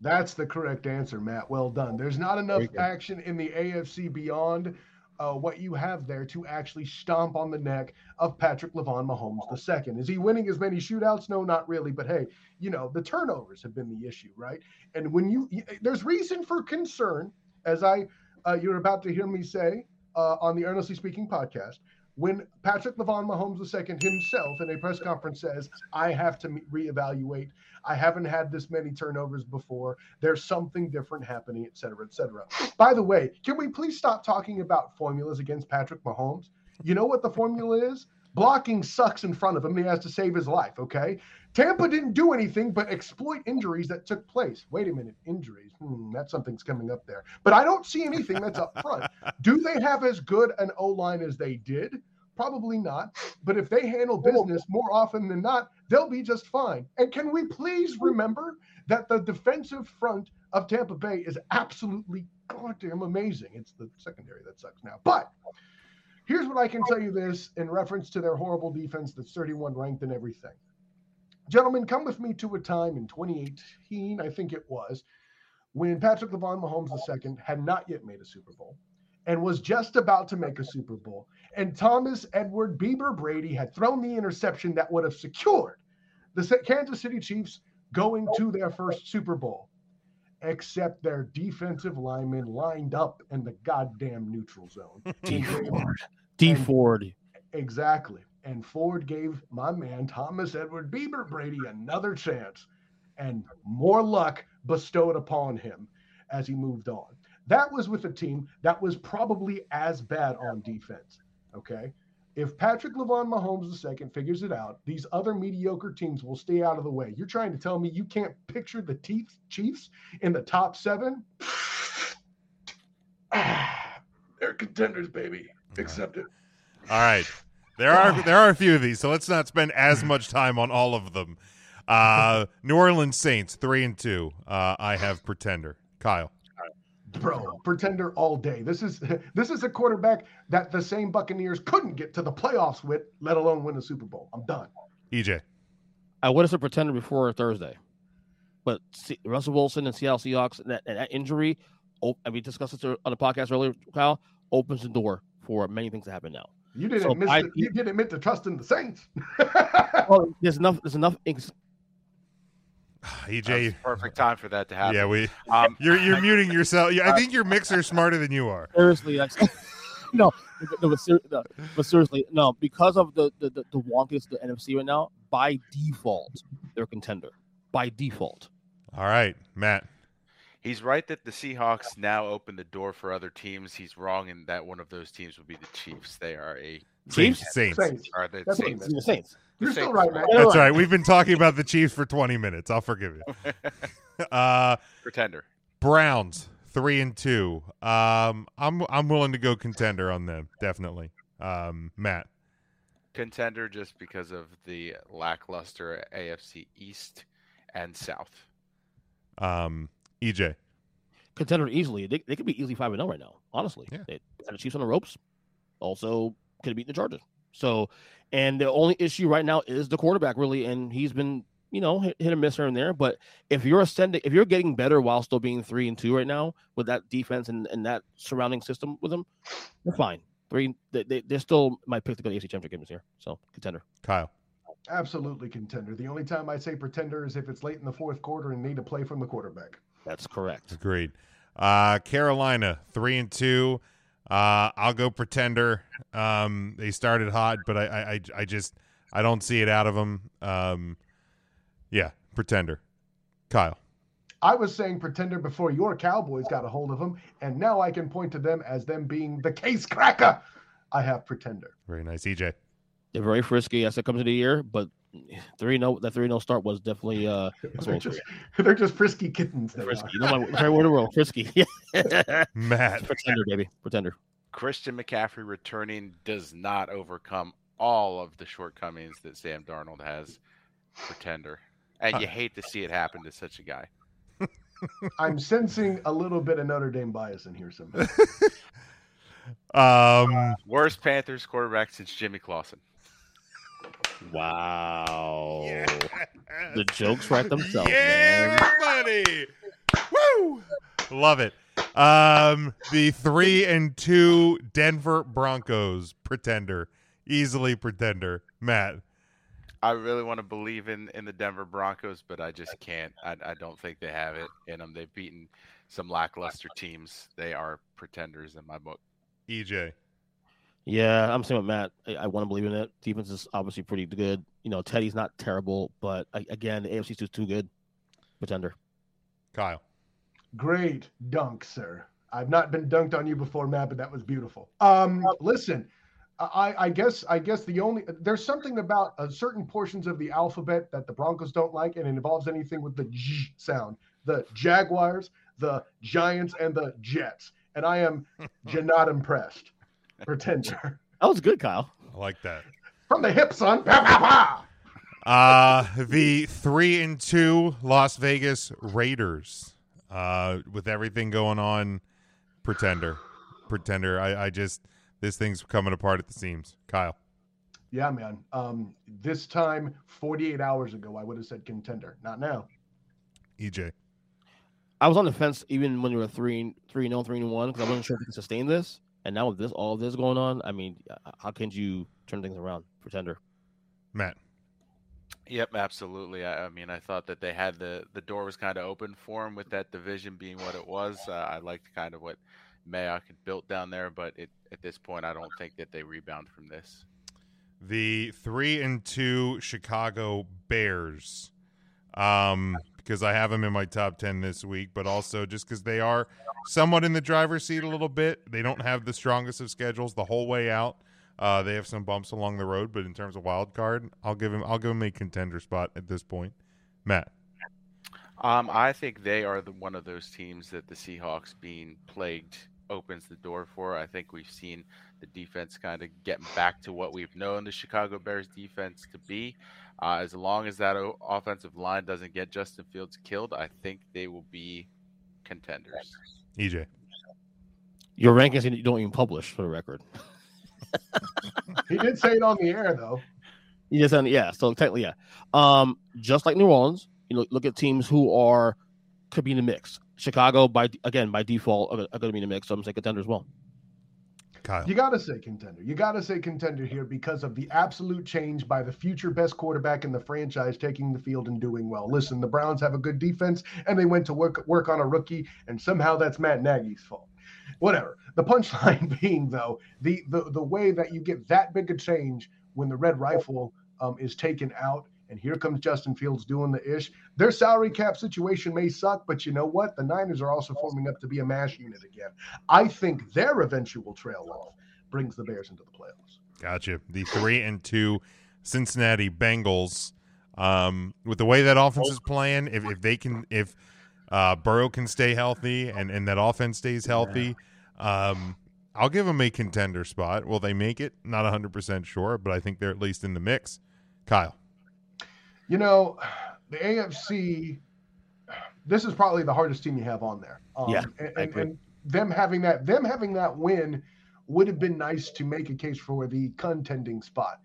That's the correct answer, Matt. Well done. There's not enough action in the AFC beyond uh, what you have there to actually stomp on the neck of Patrick Levon Mahomes II. Is he winning as many shootouts? No, not really. But hey, you know, the turnovers have been the issue, right? And when you, there's reason for concern, as I, uh, you're about to hear me say uh, on the Earnestly Speaking podcast, when Patrick Levon Mahomes II himself in a press conference says, I have to reevaluate. I haven't had this many turnovers before. There's something different happening, et cetera, et cetera. By the way, can we please stop talking about formulas against Patrick Mahomes? You know what the formula is? Blocking sucks in front of him he has to save his life, okay? Tampa didn't do anything but exploit injuries that took place. Wait a minute, injuries. Hmm, that something's coming up there. But I don't see anything that's up front. Do they have as good an O line as they did? Probably not. But if they handle business more often than not, they'll be just fine. And can we please remember that the defensive front of Tampa Bay is absolutely goddamn amazing? It's the secondary that sucks now. But Here's what I can tell you this in reference to their horrible defense that's 31 ranked and everything. Gentlemen, come with me to a time in 2018, I think it was, when Patrick LeVon Mahomes II had not yet made a Super Bowl and was just about to make a Super Bowl. And Thomas Edward Bieber Brady had thrown the interception that would have secured the Kansas City Chiefs going to their first Super Bowl, except their defensive linemen lined up in the goddamn neutral zone. Dee Ford. Dee Ford. Exactly. And Ford gave my man Thomas Edward Bieber Brady another chance and more luck bestowed upon him as he moved on. That was with a team that was probably as bad on defense. Okay. If Patrick LeVon Mahomes II figures it out, these other mediocre teams will stay out of the way. You're trying to tell me you can't picture the Chiefs Chiefs in the top seven? They're contenders, baby. Accept it. All right. There are there are a few of these, so let's not spend as much time on all of them. Uh, New Orleans Saints three and two. Uh, I have Pretender. Kyle. bro pretender all day this is this is a quarterback that the same buccaneers couldn't get to the playoffs with let alone win a super bowl i'm done EJ. I would have said pretender before Thursday, but see, Russell Wilson and Seattle Seahawks and that, and that injury, oh, and we discussed this on the podcast earlier, Kyle, opens the door for many things to happen now. You didn't So miss I- the, you didn't admit to trust in the saints Well, there's enough. There's enough. Ex- EJ. Perfect time for that to happen. Yeah, we. Um, you're you're muting yourself. Yeah, I think your mixer's smarter than you are. seriously, that's, no, no, but, ser- no, but seriously, no, because of the the, the, the wonkiness of the NFC right now, by default, they're a contender. By default. All right, Matt. He's right that the Seahawks now open the door for other teams. He's wrong in that one of those teams would be the Chiefs. They are a Chiefs? Saints. Saints. Are the That's Saints? The Saints. you're The still right man That's all right. We've been talking about the Chiefs for 20 minutes. I'll forgive you. Uh, Pretender. Browns three and two. Um, I'm I'm willing to go contender on them. Definitely. Um, Matt. Contender just because of the lackluster AFC East and South. Um, EJ. Contender easily. They, they could be easily five and zero right now. Honestly, Yeah. they had the Chiefs on the ropes. Also, could have beaten the Chargers. So, and the only issue right now is the quarterback, really, and he's been you know hit, hit and miss here and there. But if you're ascending, if you're getting better while still being three and two right now with that defense and, and that surrounding system with them, they're fine. Three, they, they, they're still my pick to go to the AFC Championship games here. So contender. Kyle. absolutely contender the only time i say pretender is if it's late in the fourth quarter and need to play from the quarterback That's correct. Agreed. Uh, Carolina three and two. Uh, I'll go pretender. Um, they started hot, but I, I, I, I just I don't see it out of them. Um, yeah, pretender. Kyle. I was saying pretender before your Cowboys got a hold of them, and now I can point to them as them being the case cracker. I have pretender. Very nice, EJ. They're very frisky as it comes to the year, but three no that three no start was definitely uh They're what- just, they're just frisky kittens. They frisky. are. You know my favorite word in the world, frisky. Matt. Pretender, baby. Pretender. Christian McCaffrey returning does not overcome all of the shortcomings that Sam Darnold has. Pretender. And you hate to see it happen to such a guy. I'm sensing a little bit of Notre Dame bias in here somehow. Um, Worst Panthers quarterback since Jimmy Clausen. Wow. The jokes write themselves, yeah, man. buddy. Woo! Love it. Um, the three and two Denver Broncos pretender, easily pretender. Matt. I really want to believe in, in the Denver Broncos, but I just can't. I, I don't think they have it in them. They've beaten some lackluster teams. They are pretenders in my book. EJ. Yeah, I'm saying with Matt. I, I want to believe in it. Defense is obviously pretty good. You know, Teddy's not terrible, but I, again, the AFC's just too good. Pretender. Kyle. Great dunk, sir. I've not been dunked on you before, Matt, but that was beautiful. Um, listen, I, I guess I guess the only there's something about uh, certain portions of the alphabet that the Broncos don't like, and it involves anything with the J sound. The Jaguars, the Giants, and the Jets. And I am not impressed. Pretender. That was good, Kyle. I like that. From the hip, son. Pow, pow, pow. Uh, the three and two Las Vegas Raiders. Uh, with everything going on, pretender, pretender. I, I just this thing's coming apart at the seams. Kyle. Yeah, man. Um, this time, 48 hours ago, I would have said contender. Not now. EJ. I was on the fence even when you were three, three, no, three and one because I wasn't sure if you could sustain this. And now with this, all this going on, I mean, uh, how can you turn things around? Pretender. Matt. Yep, absolutely. I, I mean, I thought that they had the the door was kind of open for them with that division being what it was. Uh, I liked kind of what Mayock had built down there, but it, at this point, I don't think that they rebound from this. The three and two Chicago Bears, um, because I have them in my top ten this week, but also just because they are somewhat in the driver's seat a little bit. They don't have the strongest of schedules the whole way out. Uh, they have some bumps along the road, but in terms of wild card, I'll give him I'll give him a contender spot at this point. Matt. Um, I think they are the one of those teams that the Seahawks being plagued opens the door for. I think we've seen the defense kind of getting back to what we've known the Chicago Bears defense to be. Uh, as long as that o- offensive line doesn't get Justin Fields killed, I think they will be contenders. EJ. Your rankings you don't even publish for the record. He did say it on the air, though. You just said, yeah. So technically, yeah. Um, just like New Orleans, you know, look at teams who are could be in the mix. Chicago, by again by default, are, are going to be in the mix. So I'm saying contender as well. Kyle. You got to say contender. You got to say contender here because of the absolute change by the future best quarterback in the franchise taking the field and doing well. Listen, the Browns have a good defense, and they went to work work on a rookie, and somehow that's Matt Nagy's fault. Whatever. The punchline being though, the the the way that you get that big a change when the red rifle um, is taken out. And here comes Justin Fields doing the ish. Their salary cap situation may suck, but you know what? The Niners are also forming up to be a mash unit again. I think their eventual trail off brings the Bears into the playoffs. Gotcha. The three and two Cincinnati Bengals. Um, with the way that offense is playing, if, if they can, if uh, Burrow can stay healthy and, and that offense stays healthy, um, I'll give them a contender spot. Will they make it? Not 100% sure, but I think they're at least in the mix. Kyle. You know, the AFC. This is probably the hardest team you have on there. Um, Yeah, and, and, and them having that, them having that win would have been nice to make a case for the contending spot.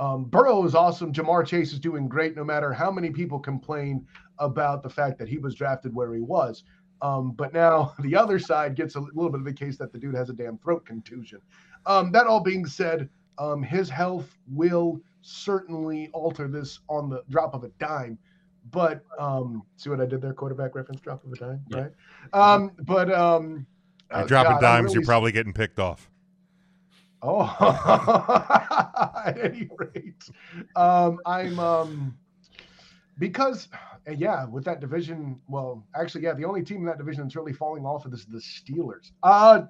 Um, Burrow is awesome. Ja'Marr Chase is doing great, no matter how many people complain about the fact that he was drafted where he was. Um, but now the other side gets a little bit of the case that the dude has a damn throat contusion. Um, that all being said, um, his health will certainly alter this on the drop of a dime. But um, see what I did there? Quarterback reference, drop of a dime, right? Um, but um, You're oh, dropping God, I'm dimes, you're probably getting picked off. Oh, at any rate, um, I'm um, because uh, yeah, with that division. Well, actually, yeah, the only team in that division that's really falling off of this is the Steelers. Uh,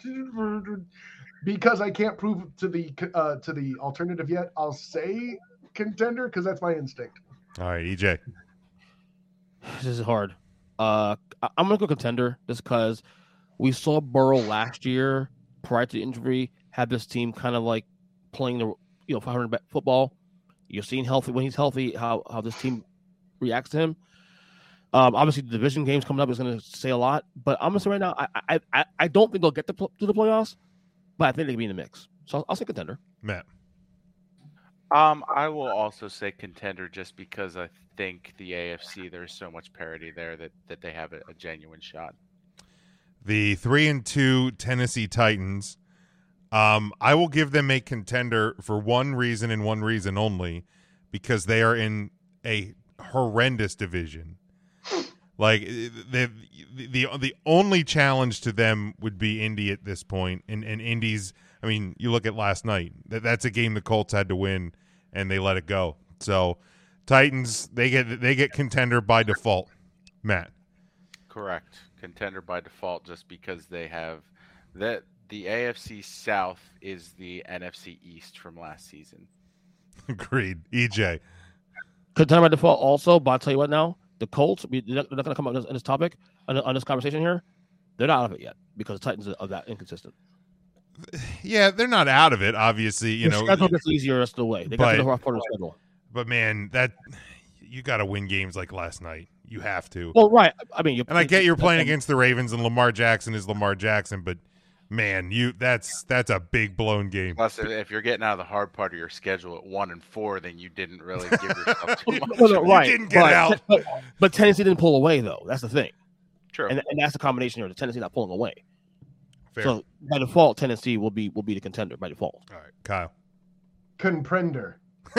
because I can't prove to the uh, to the alternative yet. I'll say contender because that's my instinct. All right, EJ. This is hard. Uh, I- I'm gonna go contender just because we saw Burrow last year prior to the injury have this team kind of like playing the you know 500 ba- football. You're seeing healthy when he's healthy how how this team reacts to him. Um, obviously the division games coming up is going to say a lot, but I'm gonna say right now I I I, I don't think they'll get to, pl- to the playoffs, but I think they can be in the mix. So I'll, I'll say contender. Matt. Um, I will also say contender just because I think the AFC there's so much parity there that that they have a, a genuine shot. The three and two Tennessee Titans. Um, I will give them a contender for one reason and one reason only, because they are in a horrendous division. Like eh, the the the only challenge to them would be Indy at this point, and and Indy's. I mean, you look at last night. That that's a game the Colts had to win, and they let it go. So, Titans they get they get contender by default. Matt. Correct. Contender by default just because they have that the AFC South is the NFC East from last season. Agreed. EJ. Contender by default also, but I'll tell you what now, the Colts, we- they're not, going to come up on this, on this topic, on, on this conversation here. They're not out of it yet because the Titans are that inconsistent. Yeah, they're not out of it. Obviously, you The know. schedule gets easier the rest of the way. They got to but- the rough part of the schedule. But man, that you got to win games like last night. You have to. Well, right. I mean, you and I get you're playing against the Ravens, and Lamar Jackson is Lamar Jackson, but Man, you that's that's a big blown game. Plus, if, if you're getting out of the hard part of your schedule at one and four, then you didn't really give yourself too much. No, no, right. didn't get but, out. But, but Tennessee didn't pull away though. That's the thing. True. And, and that's the combination here. The Tennessee not pulling away. Fair. So by default, Tennessee will be will be the contender by default. All right, Kyle. Comprender.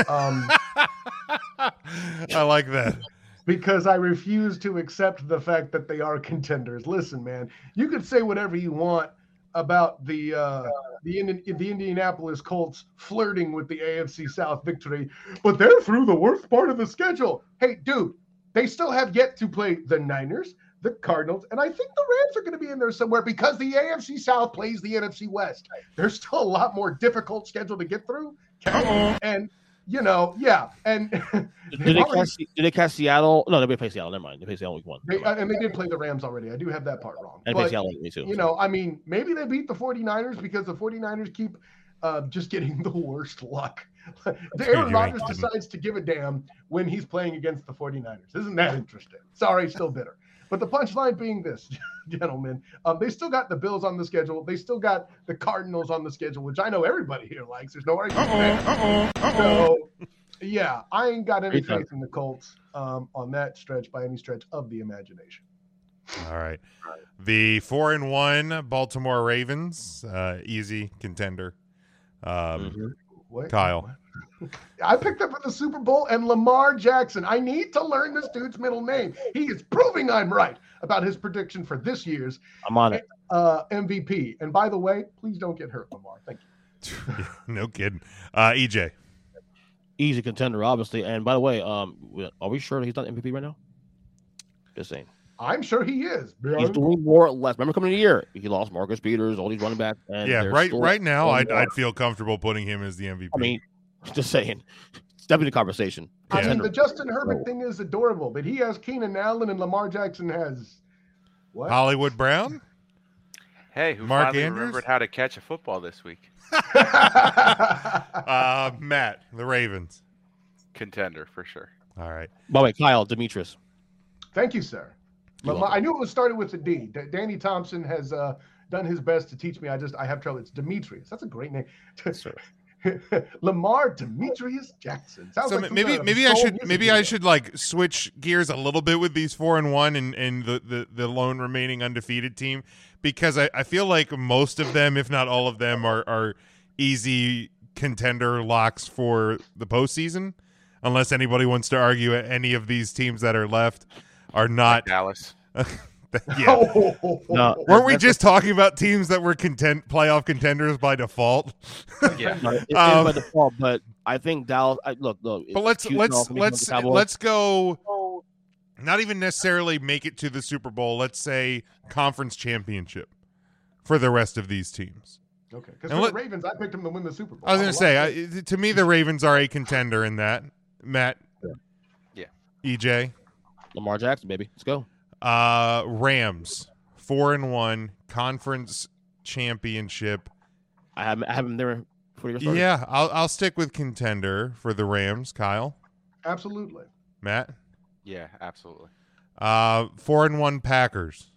Um, I like that. because I refuse to accept the fact that they are contenders. Listen, man, you could say whatever you want about the uh, the the Indianapolis Colts flirting with the AFC South victory, but they're through the worst part of the schedule. Hey, dude, they still have yet to play the Niners, the Cardinals, and I think the Rams are going to be in there somewhere because the AFC South plays the NFC West. There's still a lot more difficult schedule to get through, and you know, yeah, and Did they, already- catch, did they catch Seattle? No, they play Seattle. Never mind. They play Seattle week one. They, and they did play the Rams already. I do have that part wrong. And they play But, Seattle week too. you know, I mean, maybe they beat the 49ers because the 49ers keep uh, just getting the worst luck. The Aaron Rodgers decides to give a damn when he's playing against the 49ers. Isn't that interesting? Sorry, still bitter. But the punchline being this, gentlemen, um, they still got the Bills on the schedule. They still got the Cardinals on the schedule, which I know everybody here likes. There's no argument. So, yeah, I ain't got any Great faith in the Colts um, on that stretch by any stretch of the imagination. All right. The four and one Baltimore Ravens, uh, easy contender. Um, What? Kyle. I picked up for the Super Bowl and Lamar Jackson. I need to learn this dude's middle name. He is proving I'm right about his prediction for this year's I'm on it. uh, MVP. And by the way, please don't get hurt, Lamar. Thank you. no kidding. Uh, EJ. Easy contender, obviously. And by the way, um, are we sure that he's not MVP right now? Just saying. I'm sure he is. bro. He's doing more or less. Remember coming into the year, he lost Marcus Peters, all these running backs. And Yeah, right. Right now, I'd. I'd feel comfortable putting him as the MVP. I mean, just saying. Step in the conversation. I mean, the Justin Herbert thing is adorable, but he has Keenan Allen and Lamar Jackson has what? Hollywood Brown. Hey, who Mark finally Andrews? remembered how to catch a football this week? Uh, Matt, the Ravens. Contender for sure. All right. By the way, Kyle, Demetrius. Thank you, sir. You're Lamar, I knew it was started with a D. D- Danny Thompson has uh, done his best to teach me. I just I have trouble. It's Demetrius. That's a great name. Lamar Demetrius Jackson. Sounds So like maybe maybe I should music maybe I should like switch gears a little bit with these four and one and and the the, the lone remaining undefeated team because I, I feel like most of them, if not all of them, are are easy contender locks for the postseason. Unless anybody wants to argue any of these teams that are left are not Dallas. yeah. No, Weren't we that's- just talking about teams that were content playoff contenders by default? Yeah. No, it is Um, by default, but I think Dallas. I, look, look. But let's let's all for making let's let's go. Not even necessarily make it to the Super Bowl. Let's say conference championship for the rest of these teams. Okay, because And for the Ravens, I picked them to win the Super Bowl. I was going to say, I, to me, the Ravens are a contender in that. Matt, Yeah. EJ, Lamar Jackson, baby. Let's go. Uh, Rams, four and one conference championship. I have I have him there for your started. Yeah, I'll I'll stick with contender for the Rams. Kyle, absolutely. Matt, Yeah, absolutely. uh, four and one Packers,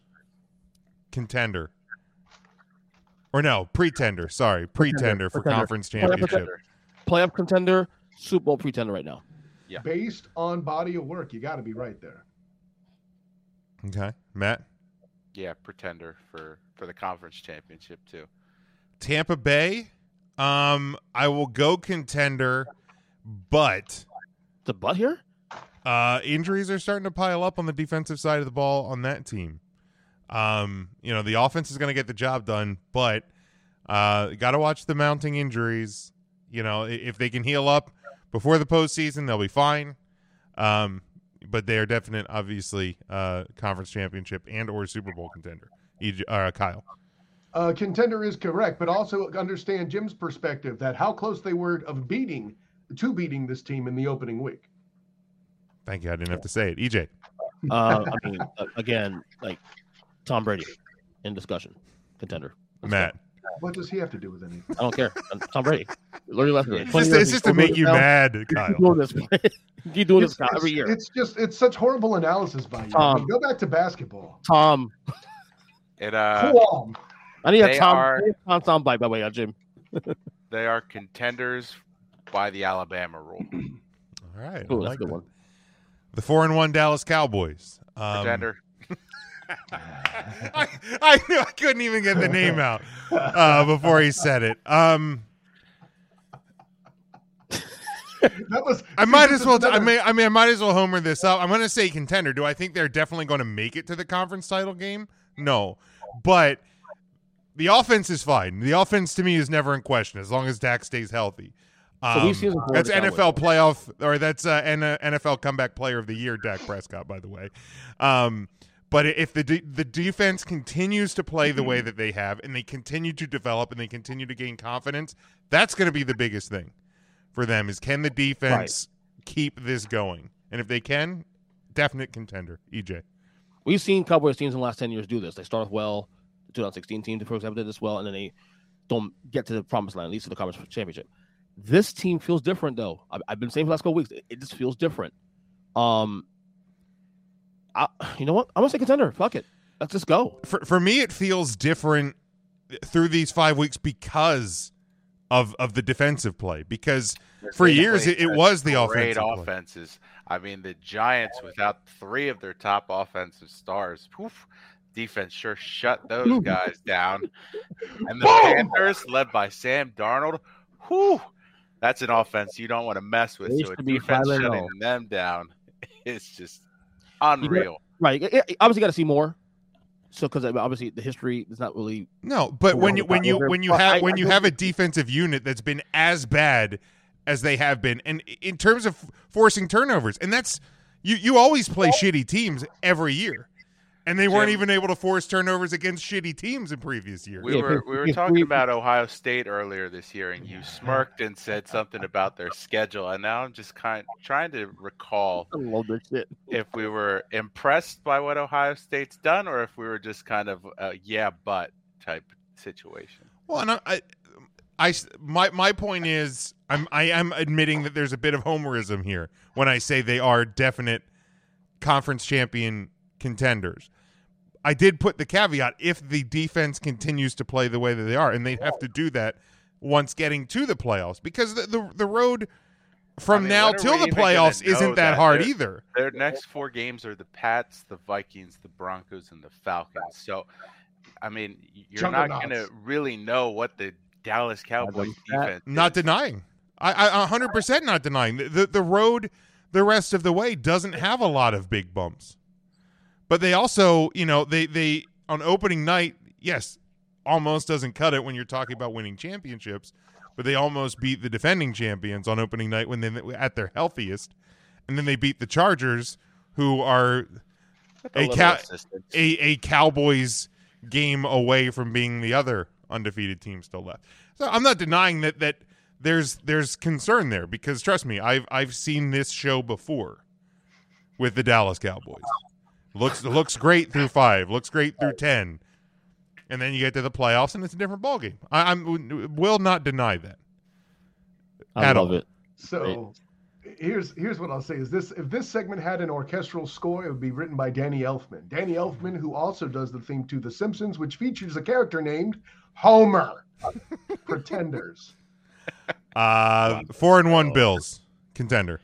contender. Or no, pretender. Sorry, pretender for Pretender. conference championship. contender. Playoff contender, Super Bowl pretender right now. Yeah. Based on body of work, you got to be right there. Okay, Matt, Yeah, pretender for for the conference championship too. Tampa Bay. Um, I will go contender, but The butt here? uh, injuries are starting to pile up on the defensive side of the ball on that team. Um, you know, the offense is going to get the job done, but uh, got to watch the mounting injuries. You know, if they can heal up before the postseason, they'll be fine. Um, but they are definite, obviously, uh, conference championship and or Super Bowl contender. EJ, uh, Kyle. Uh, contender is correct, but also understand Jim's perspective that how close they were of beating to beating this team in the opening week. Thank you. I didn't have to say it. E EJ. Uh, I mean, again, like Tom Brady in discussion, contender. Let's Matt. What does he have to do with anything? I don't care. Tom Brady. Learn your lesson. It's just, it's just to make you mad, Kyle. Keep doing this. Keep doing this It's, Kyle, every year. it's just it's such horrible analysis by you. Tom. Go back to basketball. Tom. It uh Cool. I need a Tom, are- I need Tom sound bite, by the way, uh, Jim. They are contenders by the Alabama rule. All right. Ooh, I that's like a good that. one. The four and one Dallas Cowboys. Um, Contender. I, I knew I couldn't even get the name out uh, before he said it. Um, That was. I might as well. I another- mean, I mean, I might as well homer this up. I'm going to say contender. Do I think they're definitely going to make it to the conference title game? No, but the offense is fine. The offense to me is never in question as long as Dak stays healthy. Um, see him for that's. NFL playoff, or that's uh, N- NFL comeback player of the year, Dak Prescott, by the way. Um, but if the de- the defense continues to play the way that they have, and they continue to develop, and they continue to gain confidence, that's going to be the biggest thing for them. Is can the defense keep this going? And if they can, definite contender. EJ. We've seen Cowboys teams in the last 10 years do this. They start off well. The 2016 team, for example, did this well, and then they don't get to the promised land, at least to the conference championship. This team feels different, though. I've, I've been saying for the last couple weeks, it, it just feels different. Um, I, you know what? I'm gonna say contender. Fuck it. Let's just go. For for me, it feels different through these five weeks because of of the defensive play. Because for years it, it was the great offensive play. offenses. I mean, the Giants without three of their top offensive stars, poof, defense sure shut those guys down. And the Panthers, led by Sam Darnold, whew, that's an offense you don't want to mess with. They So a be defense shutting oh. them down is just You got- unreal. right. It- it- obviously, got to see more. So, because uh, obviously the history is not really No, but when you when you when you have I- when I you don't have a defensive unit that's been as bad as they have been, and in terms of forcing turnovers, and that's you you always play shitty teams every year, and they weren't even able to force turnovers against shitty teams in previous years. We were we were talking about Ohio State earlier this year, and you smirked and said something about their schedule, and now I'm just kind trying to recall I love this shit. if we were impressed by what Ohio State's done, or if we were just kind of a yeah but type situation. Well, and I, I, I s- my my point is, I'm I am admitting that there's a bit of homerism here when I say they are definite conference champion contenders. I did put the caveat if the defense continues to play the way that they are, and they'd have to do that once getting to the playoffs because the the, the road from I mean, now till the playoffs isn't that hard Their- either. Their next four games are the Pats, the Vikings, the Broncos, and the Falcons. So, I mean, you're not going to really know what the Dallas Cowboys defense. Not is. denying. I, I, a hundred percent not denying. The, the the road, the rest of the way doesn't have a lot of big bumps, but they also, you know, they they on opening night, yes, almost doesn't cut it when you're talking about winning championships, but they almost beat the defending champions on opening night when they at their healthiest, and then they beat the Chargers, who are a a cow- a a Cowboys game away from being the other undefeated team still left. So I'm not denying that that there's there's concern there because trust me, I've I've seen this show before with the Dallas Cowboys. Looks looks great through five, looks great through ten, and then you get to the playoffs and it's a different ballgame. I, I'm will not deny that. I At love all. it. So here's here's what I'll say is this if this segment had an orchestral score, it would be written by Danny Elfman. Danny Elfman, who also does the theme to The Simpsons, which features a character named Homer. Pretenders. Uh, four and one Bills contender.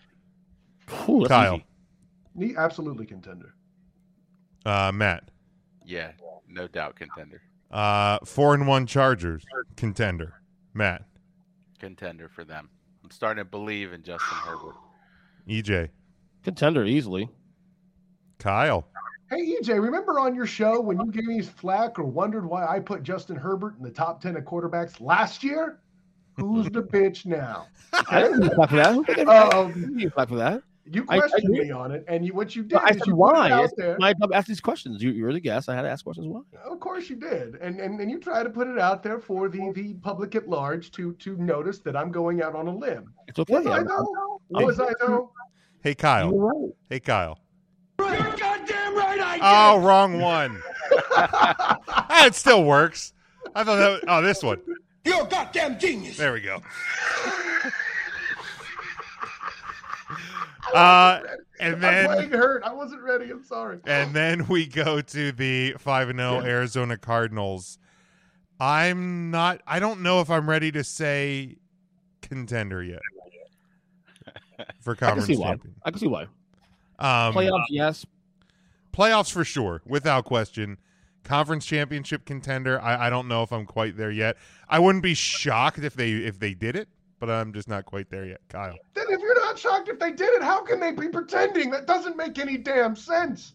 Ooh, Kyle, easy. Absolutely contender. Uh, Matt, Yeah, no doubt contender. uh, four and one Chargers contender. Matt, Contender for them. I'm starting to believe in Justin Herbert. EJ, Contender easily. Kyle. Hey EJ, remember on your show when you gave me flack or wondered why I put Justin Herbert in the top ten of quarterbacks last year? Who's the bitch now? I didn't give you flack for that. Who did I Um, give you flack for that? You I- I questioned me on it, and you, what you did I is said you put why. it out It's there. my job to ask these questions. You, you're the guest. I had to ask questions why. Of course you did, and, and and you try to put it out there for the the public at large to to notice that I'm going out on a limb. It's okay. Was I I'm- though? I'm- Was I though? Hey, Kyle. Right. Hey, Kyle. You're goddamn right I did. Oh, wrong one. It still works. I thought that. Was, oh, this one. You're a goddamn genius. There we go. Uh, and I'm then playing hurt. I wasn't ready. I'm sorry. and then we go to the five and zero Arizona Cardinals. I'm not. I don't know if I'm ready to say contender yet for conference I can conference see why. I can see why. Um, Playoffs, yes. playoffs for sure, without question. Conference championship contender. I, I don't know if I'm quite there yet. I wouldn't be shocked if they if they did it, but I'm just not quite there yet. Kyle. Then if you're not shocked if they did it, how can they be pretending? That doesn't make any damn sense.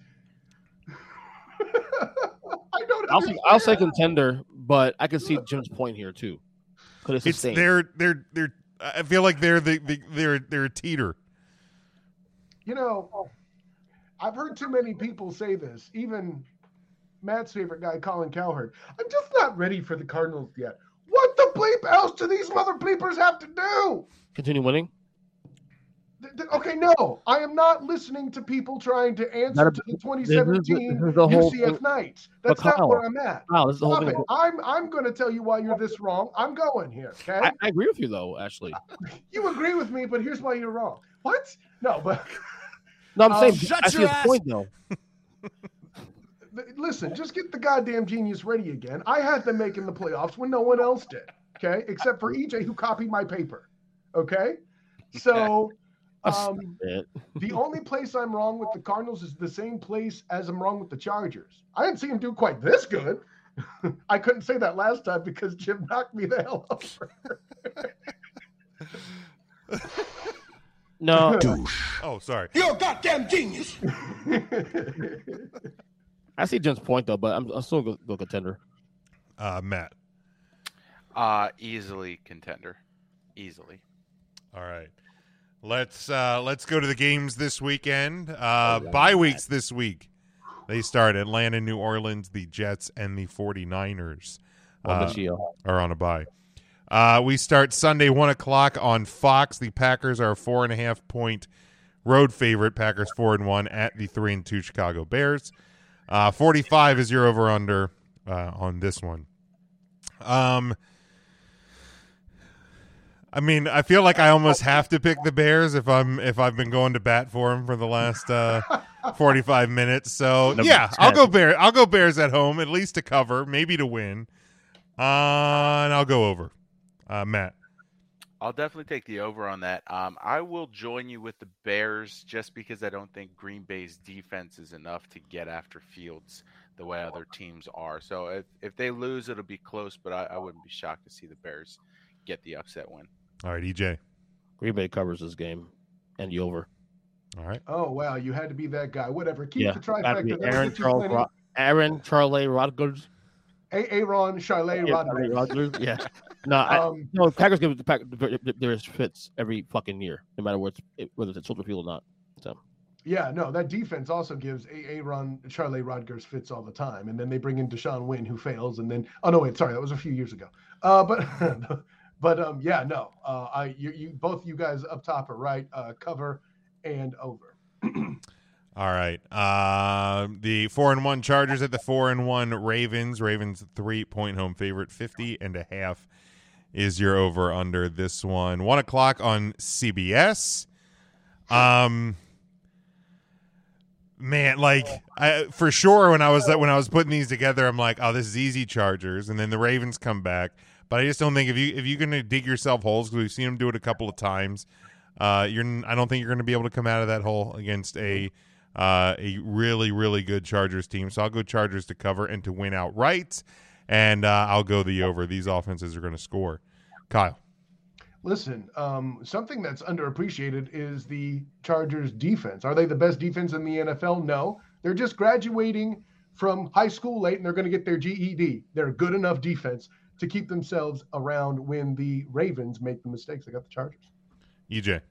I don't I'll say, I'll say contender, but I can see Jim's point here too. Could it It's they're they're they're. I feel like they're the, the they're they're a teeter. You know, I've heard too many people say this, even Matt's favorite guy, Colin Cowherd. I'm just not ready for the Cardinals yet. What the bleep else do these mother bleepers have to do? Continue winning. Th- th- Okay, no, I am not listening to people trying to answer a- to the this is- 2017 this is the whole UCF thing. Knights. But That's not where I'm at. Kyle, this is whole Stop it. I'm I'm going to tell you why you're this wrong. I'm going here. Okay, I, I agree with you though. Actually, you agree with me, but here's why you're wrong. What? No, but no, I'm Um, saying shut I your ass. point though. listen, just get the goddamn genius ready again. I had them making the playoffs when no one else did. Okay, except for EJ who copied my paper. Okay, so um, the only place I'm wrong with the Cardinals is the same place as I'm wrong with the Chargers. I didn't see them do quite this good. I couldn't say that last time because Jim knocked me the hell over. No, Douche. Oh, sorry. You're a goddamn genius. I see Jim's point though, but I'm, I'm still go, go contender. Uh, Matt. Uh easily contender. Easily. All right. Let's uh let's go to the games this weekend. Uh bye weeks this week. They start Atlanta, New Orleans, the Jets, and the 49ers. On the uh, are on a bye. Uh, we start Sunday, 1 o'clock on Fox. The Packers are a four and a half point road favorite. Packers 4 and 1 at the 3 and 2 Chicago Bears. Uh, 45 is your over under uh, on this one. Um, I mean, I feel like I almost have to pick the Bears if I'm if I've been going to bat for them for the last uh, 45 minutes. So Number yeah, I'll go Bear. I'll go Bears at home, at least to cover, maybe to win. Uh, and I'll go over. Uh, Matt. I'll definitely take the over on that. Um, I will join you with the Bears just because I don't think Green Bay's defense is enough to get after Fields the way other teams are. So if, if they lose, it'll be close, but I, I wouldn't be shocked to see the Bears get the upset win. All right, EJ. Green Bay covers this game and the over. All right. Oh wow, you had to be that guy. Whatever. Keep yeah, the gotta be trifecta. Aaron get Charles. Ro- Aaron Charlie Rodgers. A- Aaron Charlet Yeah, Rodgers. Rodgers, yeah. No, I, Um, no. Packers give the Pack there's fits every fucking year, no matter where it's, whether it's at Soldier Field or not. So Yeah, no, that defense also gives A- Aaron Charlie Rodgers fits all the time, and then they bring in Deshaun Wynn who fails, and then oh no, wait, sorry, that was a few years ago. Uh, but but um, yeah, no, uh, I you, you both you guys up top are right. Uh, cover and over. All right. Uh, the four and one Chargers at the four and one Ravens. Ravens three point home favorite. 50 and a half is your over under this one. One o'clock on CBS. Um, man, like I, for sure when I was when I was putting these together, I'm like, oh, this is easy Chargers, and then the Ravens come back. But I just don't think if you if you're gonna dig yourself holes because we've seen them do it a couple of times, uh, you're I don't think you're gonna be able to come out of that hole against a uh, a really really good Chargers team. So I'll go Chargers to cover and to win outright, and uh, I'll go the over. These offenses are going to score. Kyle. Listen, um, something that's underappreciated is the Chargers defense. Are they the best defense in the NFL? No. They're just graduating from high school late and they're going to get their GED. They're a good enough defense to keep themselves around when the Ravens make the mistakes. I got the Chargers. EJ.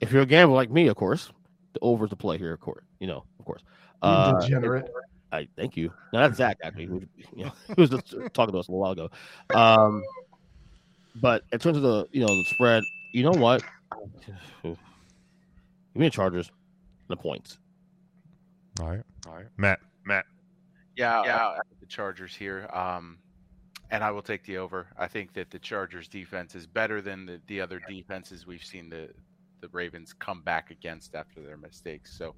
if you're a gambler like me, of course, the over is the play here. Of course, you know, of course. Uh, You degenerate. I thank you. No, that's Zach actually. Who, you know, he was just talking to us a little while ago. Um, but in terms of the you know the spread, you know what? Give me the Chargers, the points. All right. All right. Matt. Matt. Yeah, yeah. I'll the Chargers here. Um, and I will take the over. I think that the Chargers defense is better than the, the other defenses we've seen the the Ravens come back against after their mistakes. So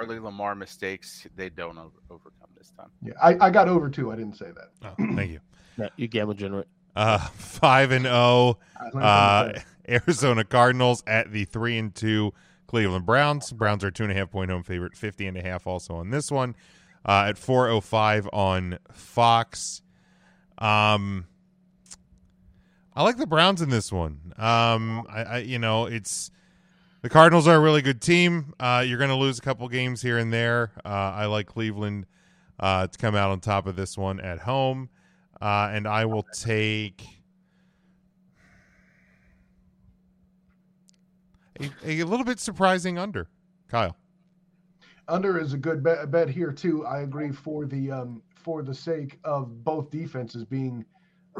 early Lamar mistakes, they don't over- overcome this time. Yeah, I, I got over two. I didn't say that. Oh, thank you. Yeah, you gamble generate. Uh, five and zero. I Uh, Arizona Cardinals at the three and two Cleveland Browns. Browns are two and a half point home favorite. 50 and a half also on this one. Uh, at four oh five on Fox. Um, I like the Browns in this one. Um, I, I you know it's the Cardinals are a really good team. Uh, you're going to lose a couple games here and there. Uh, I like Cleveland uh, to come out on top of this one at home, uh, and I will take a, a little bit surprising under. Kyle, Under is a good bet, bet here too. I agree for the um, for the sake of both defenses being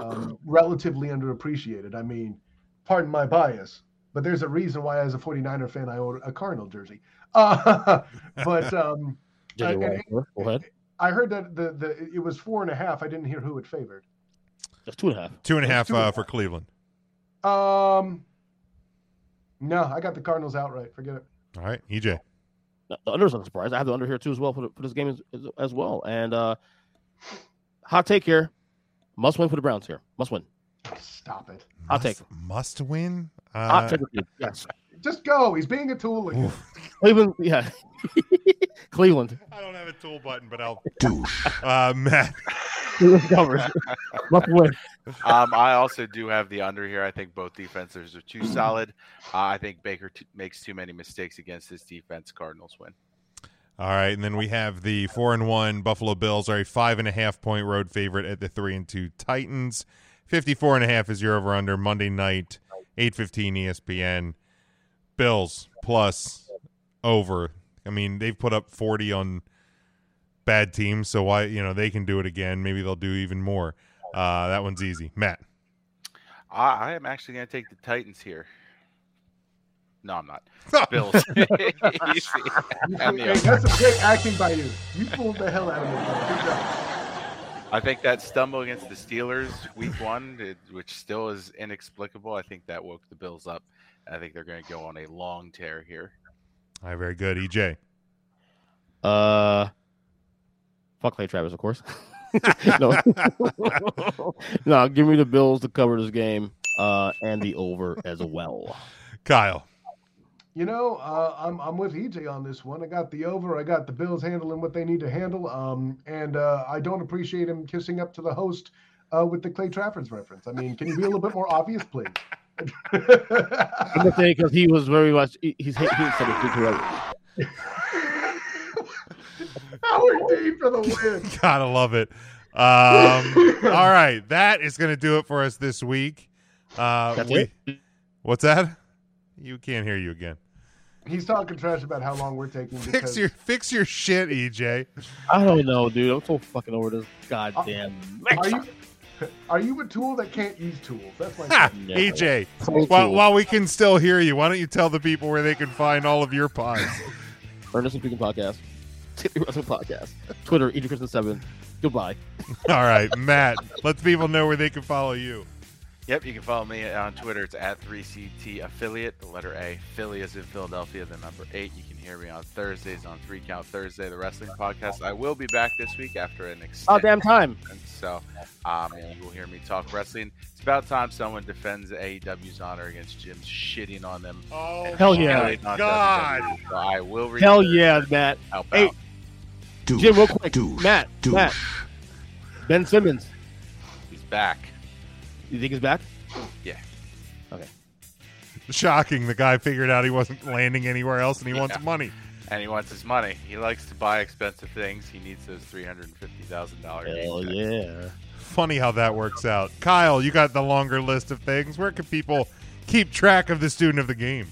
um, relatively underappreciated. I mean, pardon my bias, but there's a reason why, as a 49er fan, I own a Cardinal jersey. Uh, but um, JJ I- Watt, Go ahead. I heard that the, the it was four and a half. I didn't hear who it favored. That's two and a half. two and a half two and a uh, for Cleveland. Um, no, I got the Cardinals outright. Forget it. All right, EJ. The the under's not a surprise. I have the under here too as well for, the, for this game as, as, as well. And uh hot take here, must win for the Browns here. Must win. Stop it. Hot take. Must win. Uh, Hot take. Yes. Just go. He's being a tool again. Cleveland. Yeah. Cleveland. I don't have a tool button, but I'll douche. Uh, Matt. Must win. um, I also do have the under here. I think both defenses are too solid. Uh, I think Baker t- makes too many mistakes against this defense. Cardinals win. All right, and then we have the four and one Buffalo Bills are a five and a half point road favorite at the three and two Titans. Fifty four and a half is your over under Monday night, eight fifteen ESPN. Bills plus over. I mean, they've put up forty on bad teams, so why you know they can do it again. Maybe they'll do even more. Uh, that one's easy. Matt. I am actually going to take the Titans here. No, I'm not. Bills. You Easy. Hey, that's some great acting by you. You fooled the hell out of me. Good job. I think that stumble against the Steelers week one, it, which still is inexplicable, I think that woke the Bills up. I think they're going to go on a long tear here. All right, very good. EJ. Uh, fuck Clay Travis, of course. no, no, give me the Bills to cover this game, uh, and the over as well. Kyle. You know, uh, I'm I'm with EJ on this one. I got the over. I got the Bills handling what they need to handle. Um, and uh, I don't appreciate him kissing up to the host uh, with the Clay Trafford's reference. I mean, can you be a little bit more obvious, please? I'm gonna say because he was very much he, he's he, he said it correct. Howard D for the win. Gotta love it. Um, all right, that is going to do it for us this week. Uh, That's we- What's that? You can't hear you again. He's talking trash about how long we're taking. Fix your fix your shit, EJ. I don't know, dude. I'm so fucking over this goddamn. Are you are you a tool that can't use tools? That's my Ha, question. EJ, Cool while, tool. while we can still hear you, why don't you tell the people where they can find all of your pods? Earnestly Speaking Podcast, Tippy Wrestling Podcast, Twitter, EJ Christian Seven. Goodbye. all right, Matt, let the people know where they can follow you. Yep, you can follow me on Twitter. It's at 3CT Affiliate, the letter A. Philly is in Philadelphia, the number eight. You can hear me on Thursdays on Three Count Thursday, the wrestling podcast. I will be back this week after an Oh extended damn time. So, um, you will hear me talk wrestling. It's about time someone defends AEW's honor against Jim shitting on them. Oh, Hell yeah. God. So I will Hell yeah, Matt. to Help Hey, out. Jim, real quick, Matt, Matt, Ben Simmons. He's back. You think he's back? Yeah. Okay. Shocking, the guy figured out he wasn't landing anywhere else and he wants money. And he wants his money. He likes to buy expensive things. He needs those three hundred and fifty thousand dollars. Hell yeah. Funny how that works out. Kyle, you got the longer list of things. Where can people keep track of the student of the game?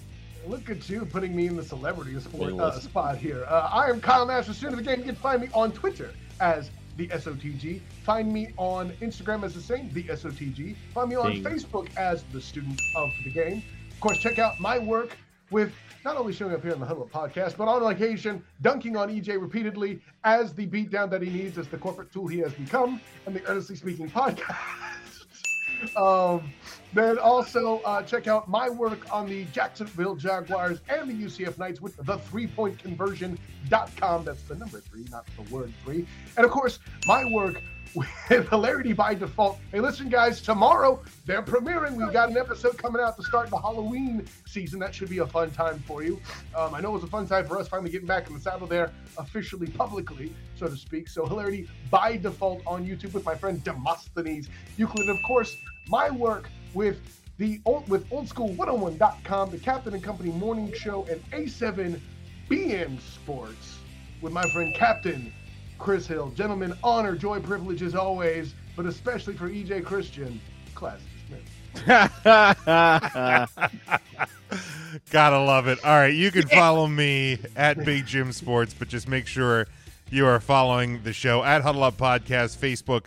Look at you putting me in the celebrity sport, Hey, uh, spot here. Uh, I am Kyle Nash, the student of the game. You can find me on Twitter as the SOTG. Find me on Instagram as the same, the SOTG. Find me on Ding. Facebook as the student of the game. Of course, check out my work with not only showing up here on the Huddle podcast, but on occasion dunking on EJ repeatedly as the beatdown that he needs as the corporate tool he has become, and the Earnestly Speaking podcast. Um, then also uh, check out my work on the Jacksonville Jaguars and the UCF Knights with the three point conversion.com. That's the number three, not the word three. And of course, my work with Hilarity by Default. Hey, listen, guys, tomorrow they're premiering. We've got an episode coming out to start the Halloween season. That should be a fun time for you. Um, I know it was a fun time for us finally getting back in the saddle there officially, publicly, so to speak. So, Hilarity by Default on YouTube with my friend Demosthenes Euclid. And of course, my work with the old, with oldschool101.com, the Captain and Company Morning Show, and A7 BN Sports with my friend Captain Chris Hill. Gentlemen, honor, joy, privilege as always, but especially for EJ Christian, class Gotta love it. All right, you can follow me at Big Jim Sports, but just make sure you are following the show at Huddle Up Podcast, Facebook,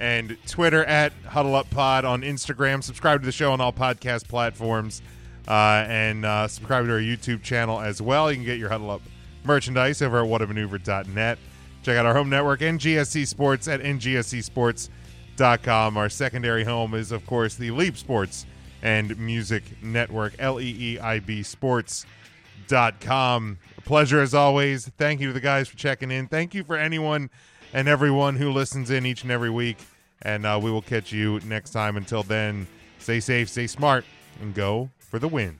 and Twitter at Huddle Up Pod on Instagram. Subscribe to the show on all podcast platforms, uh, and uh, subscribe to our YouTube channel as well. You can get your Huddle Up merchandise over at whatamaneuver.net. Check out our home network, NGSC Sports, at ngscsports.com. Our secondary home is, of course, the Leeib Sports and Music Network, L E E I B Sports.com. A pleasure as always. Thank you to the guys for checking in. Thank you for anyone and everyone who listens in each and every week. And uh, we will catch you next time. Until then, stay safe, stay smart, and go for the win.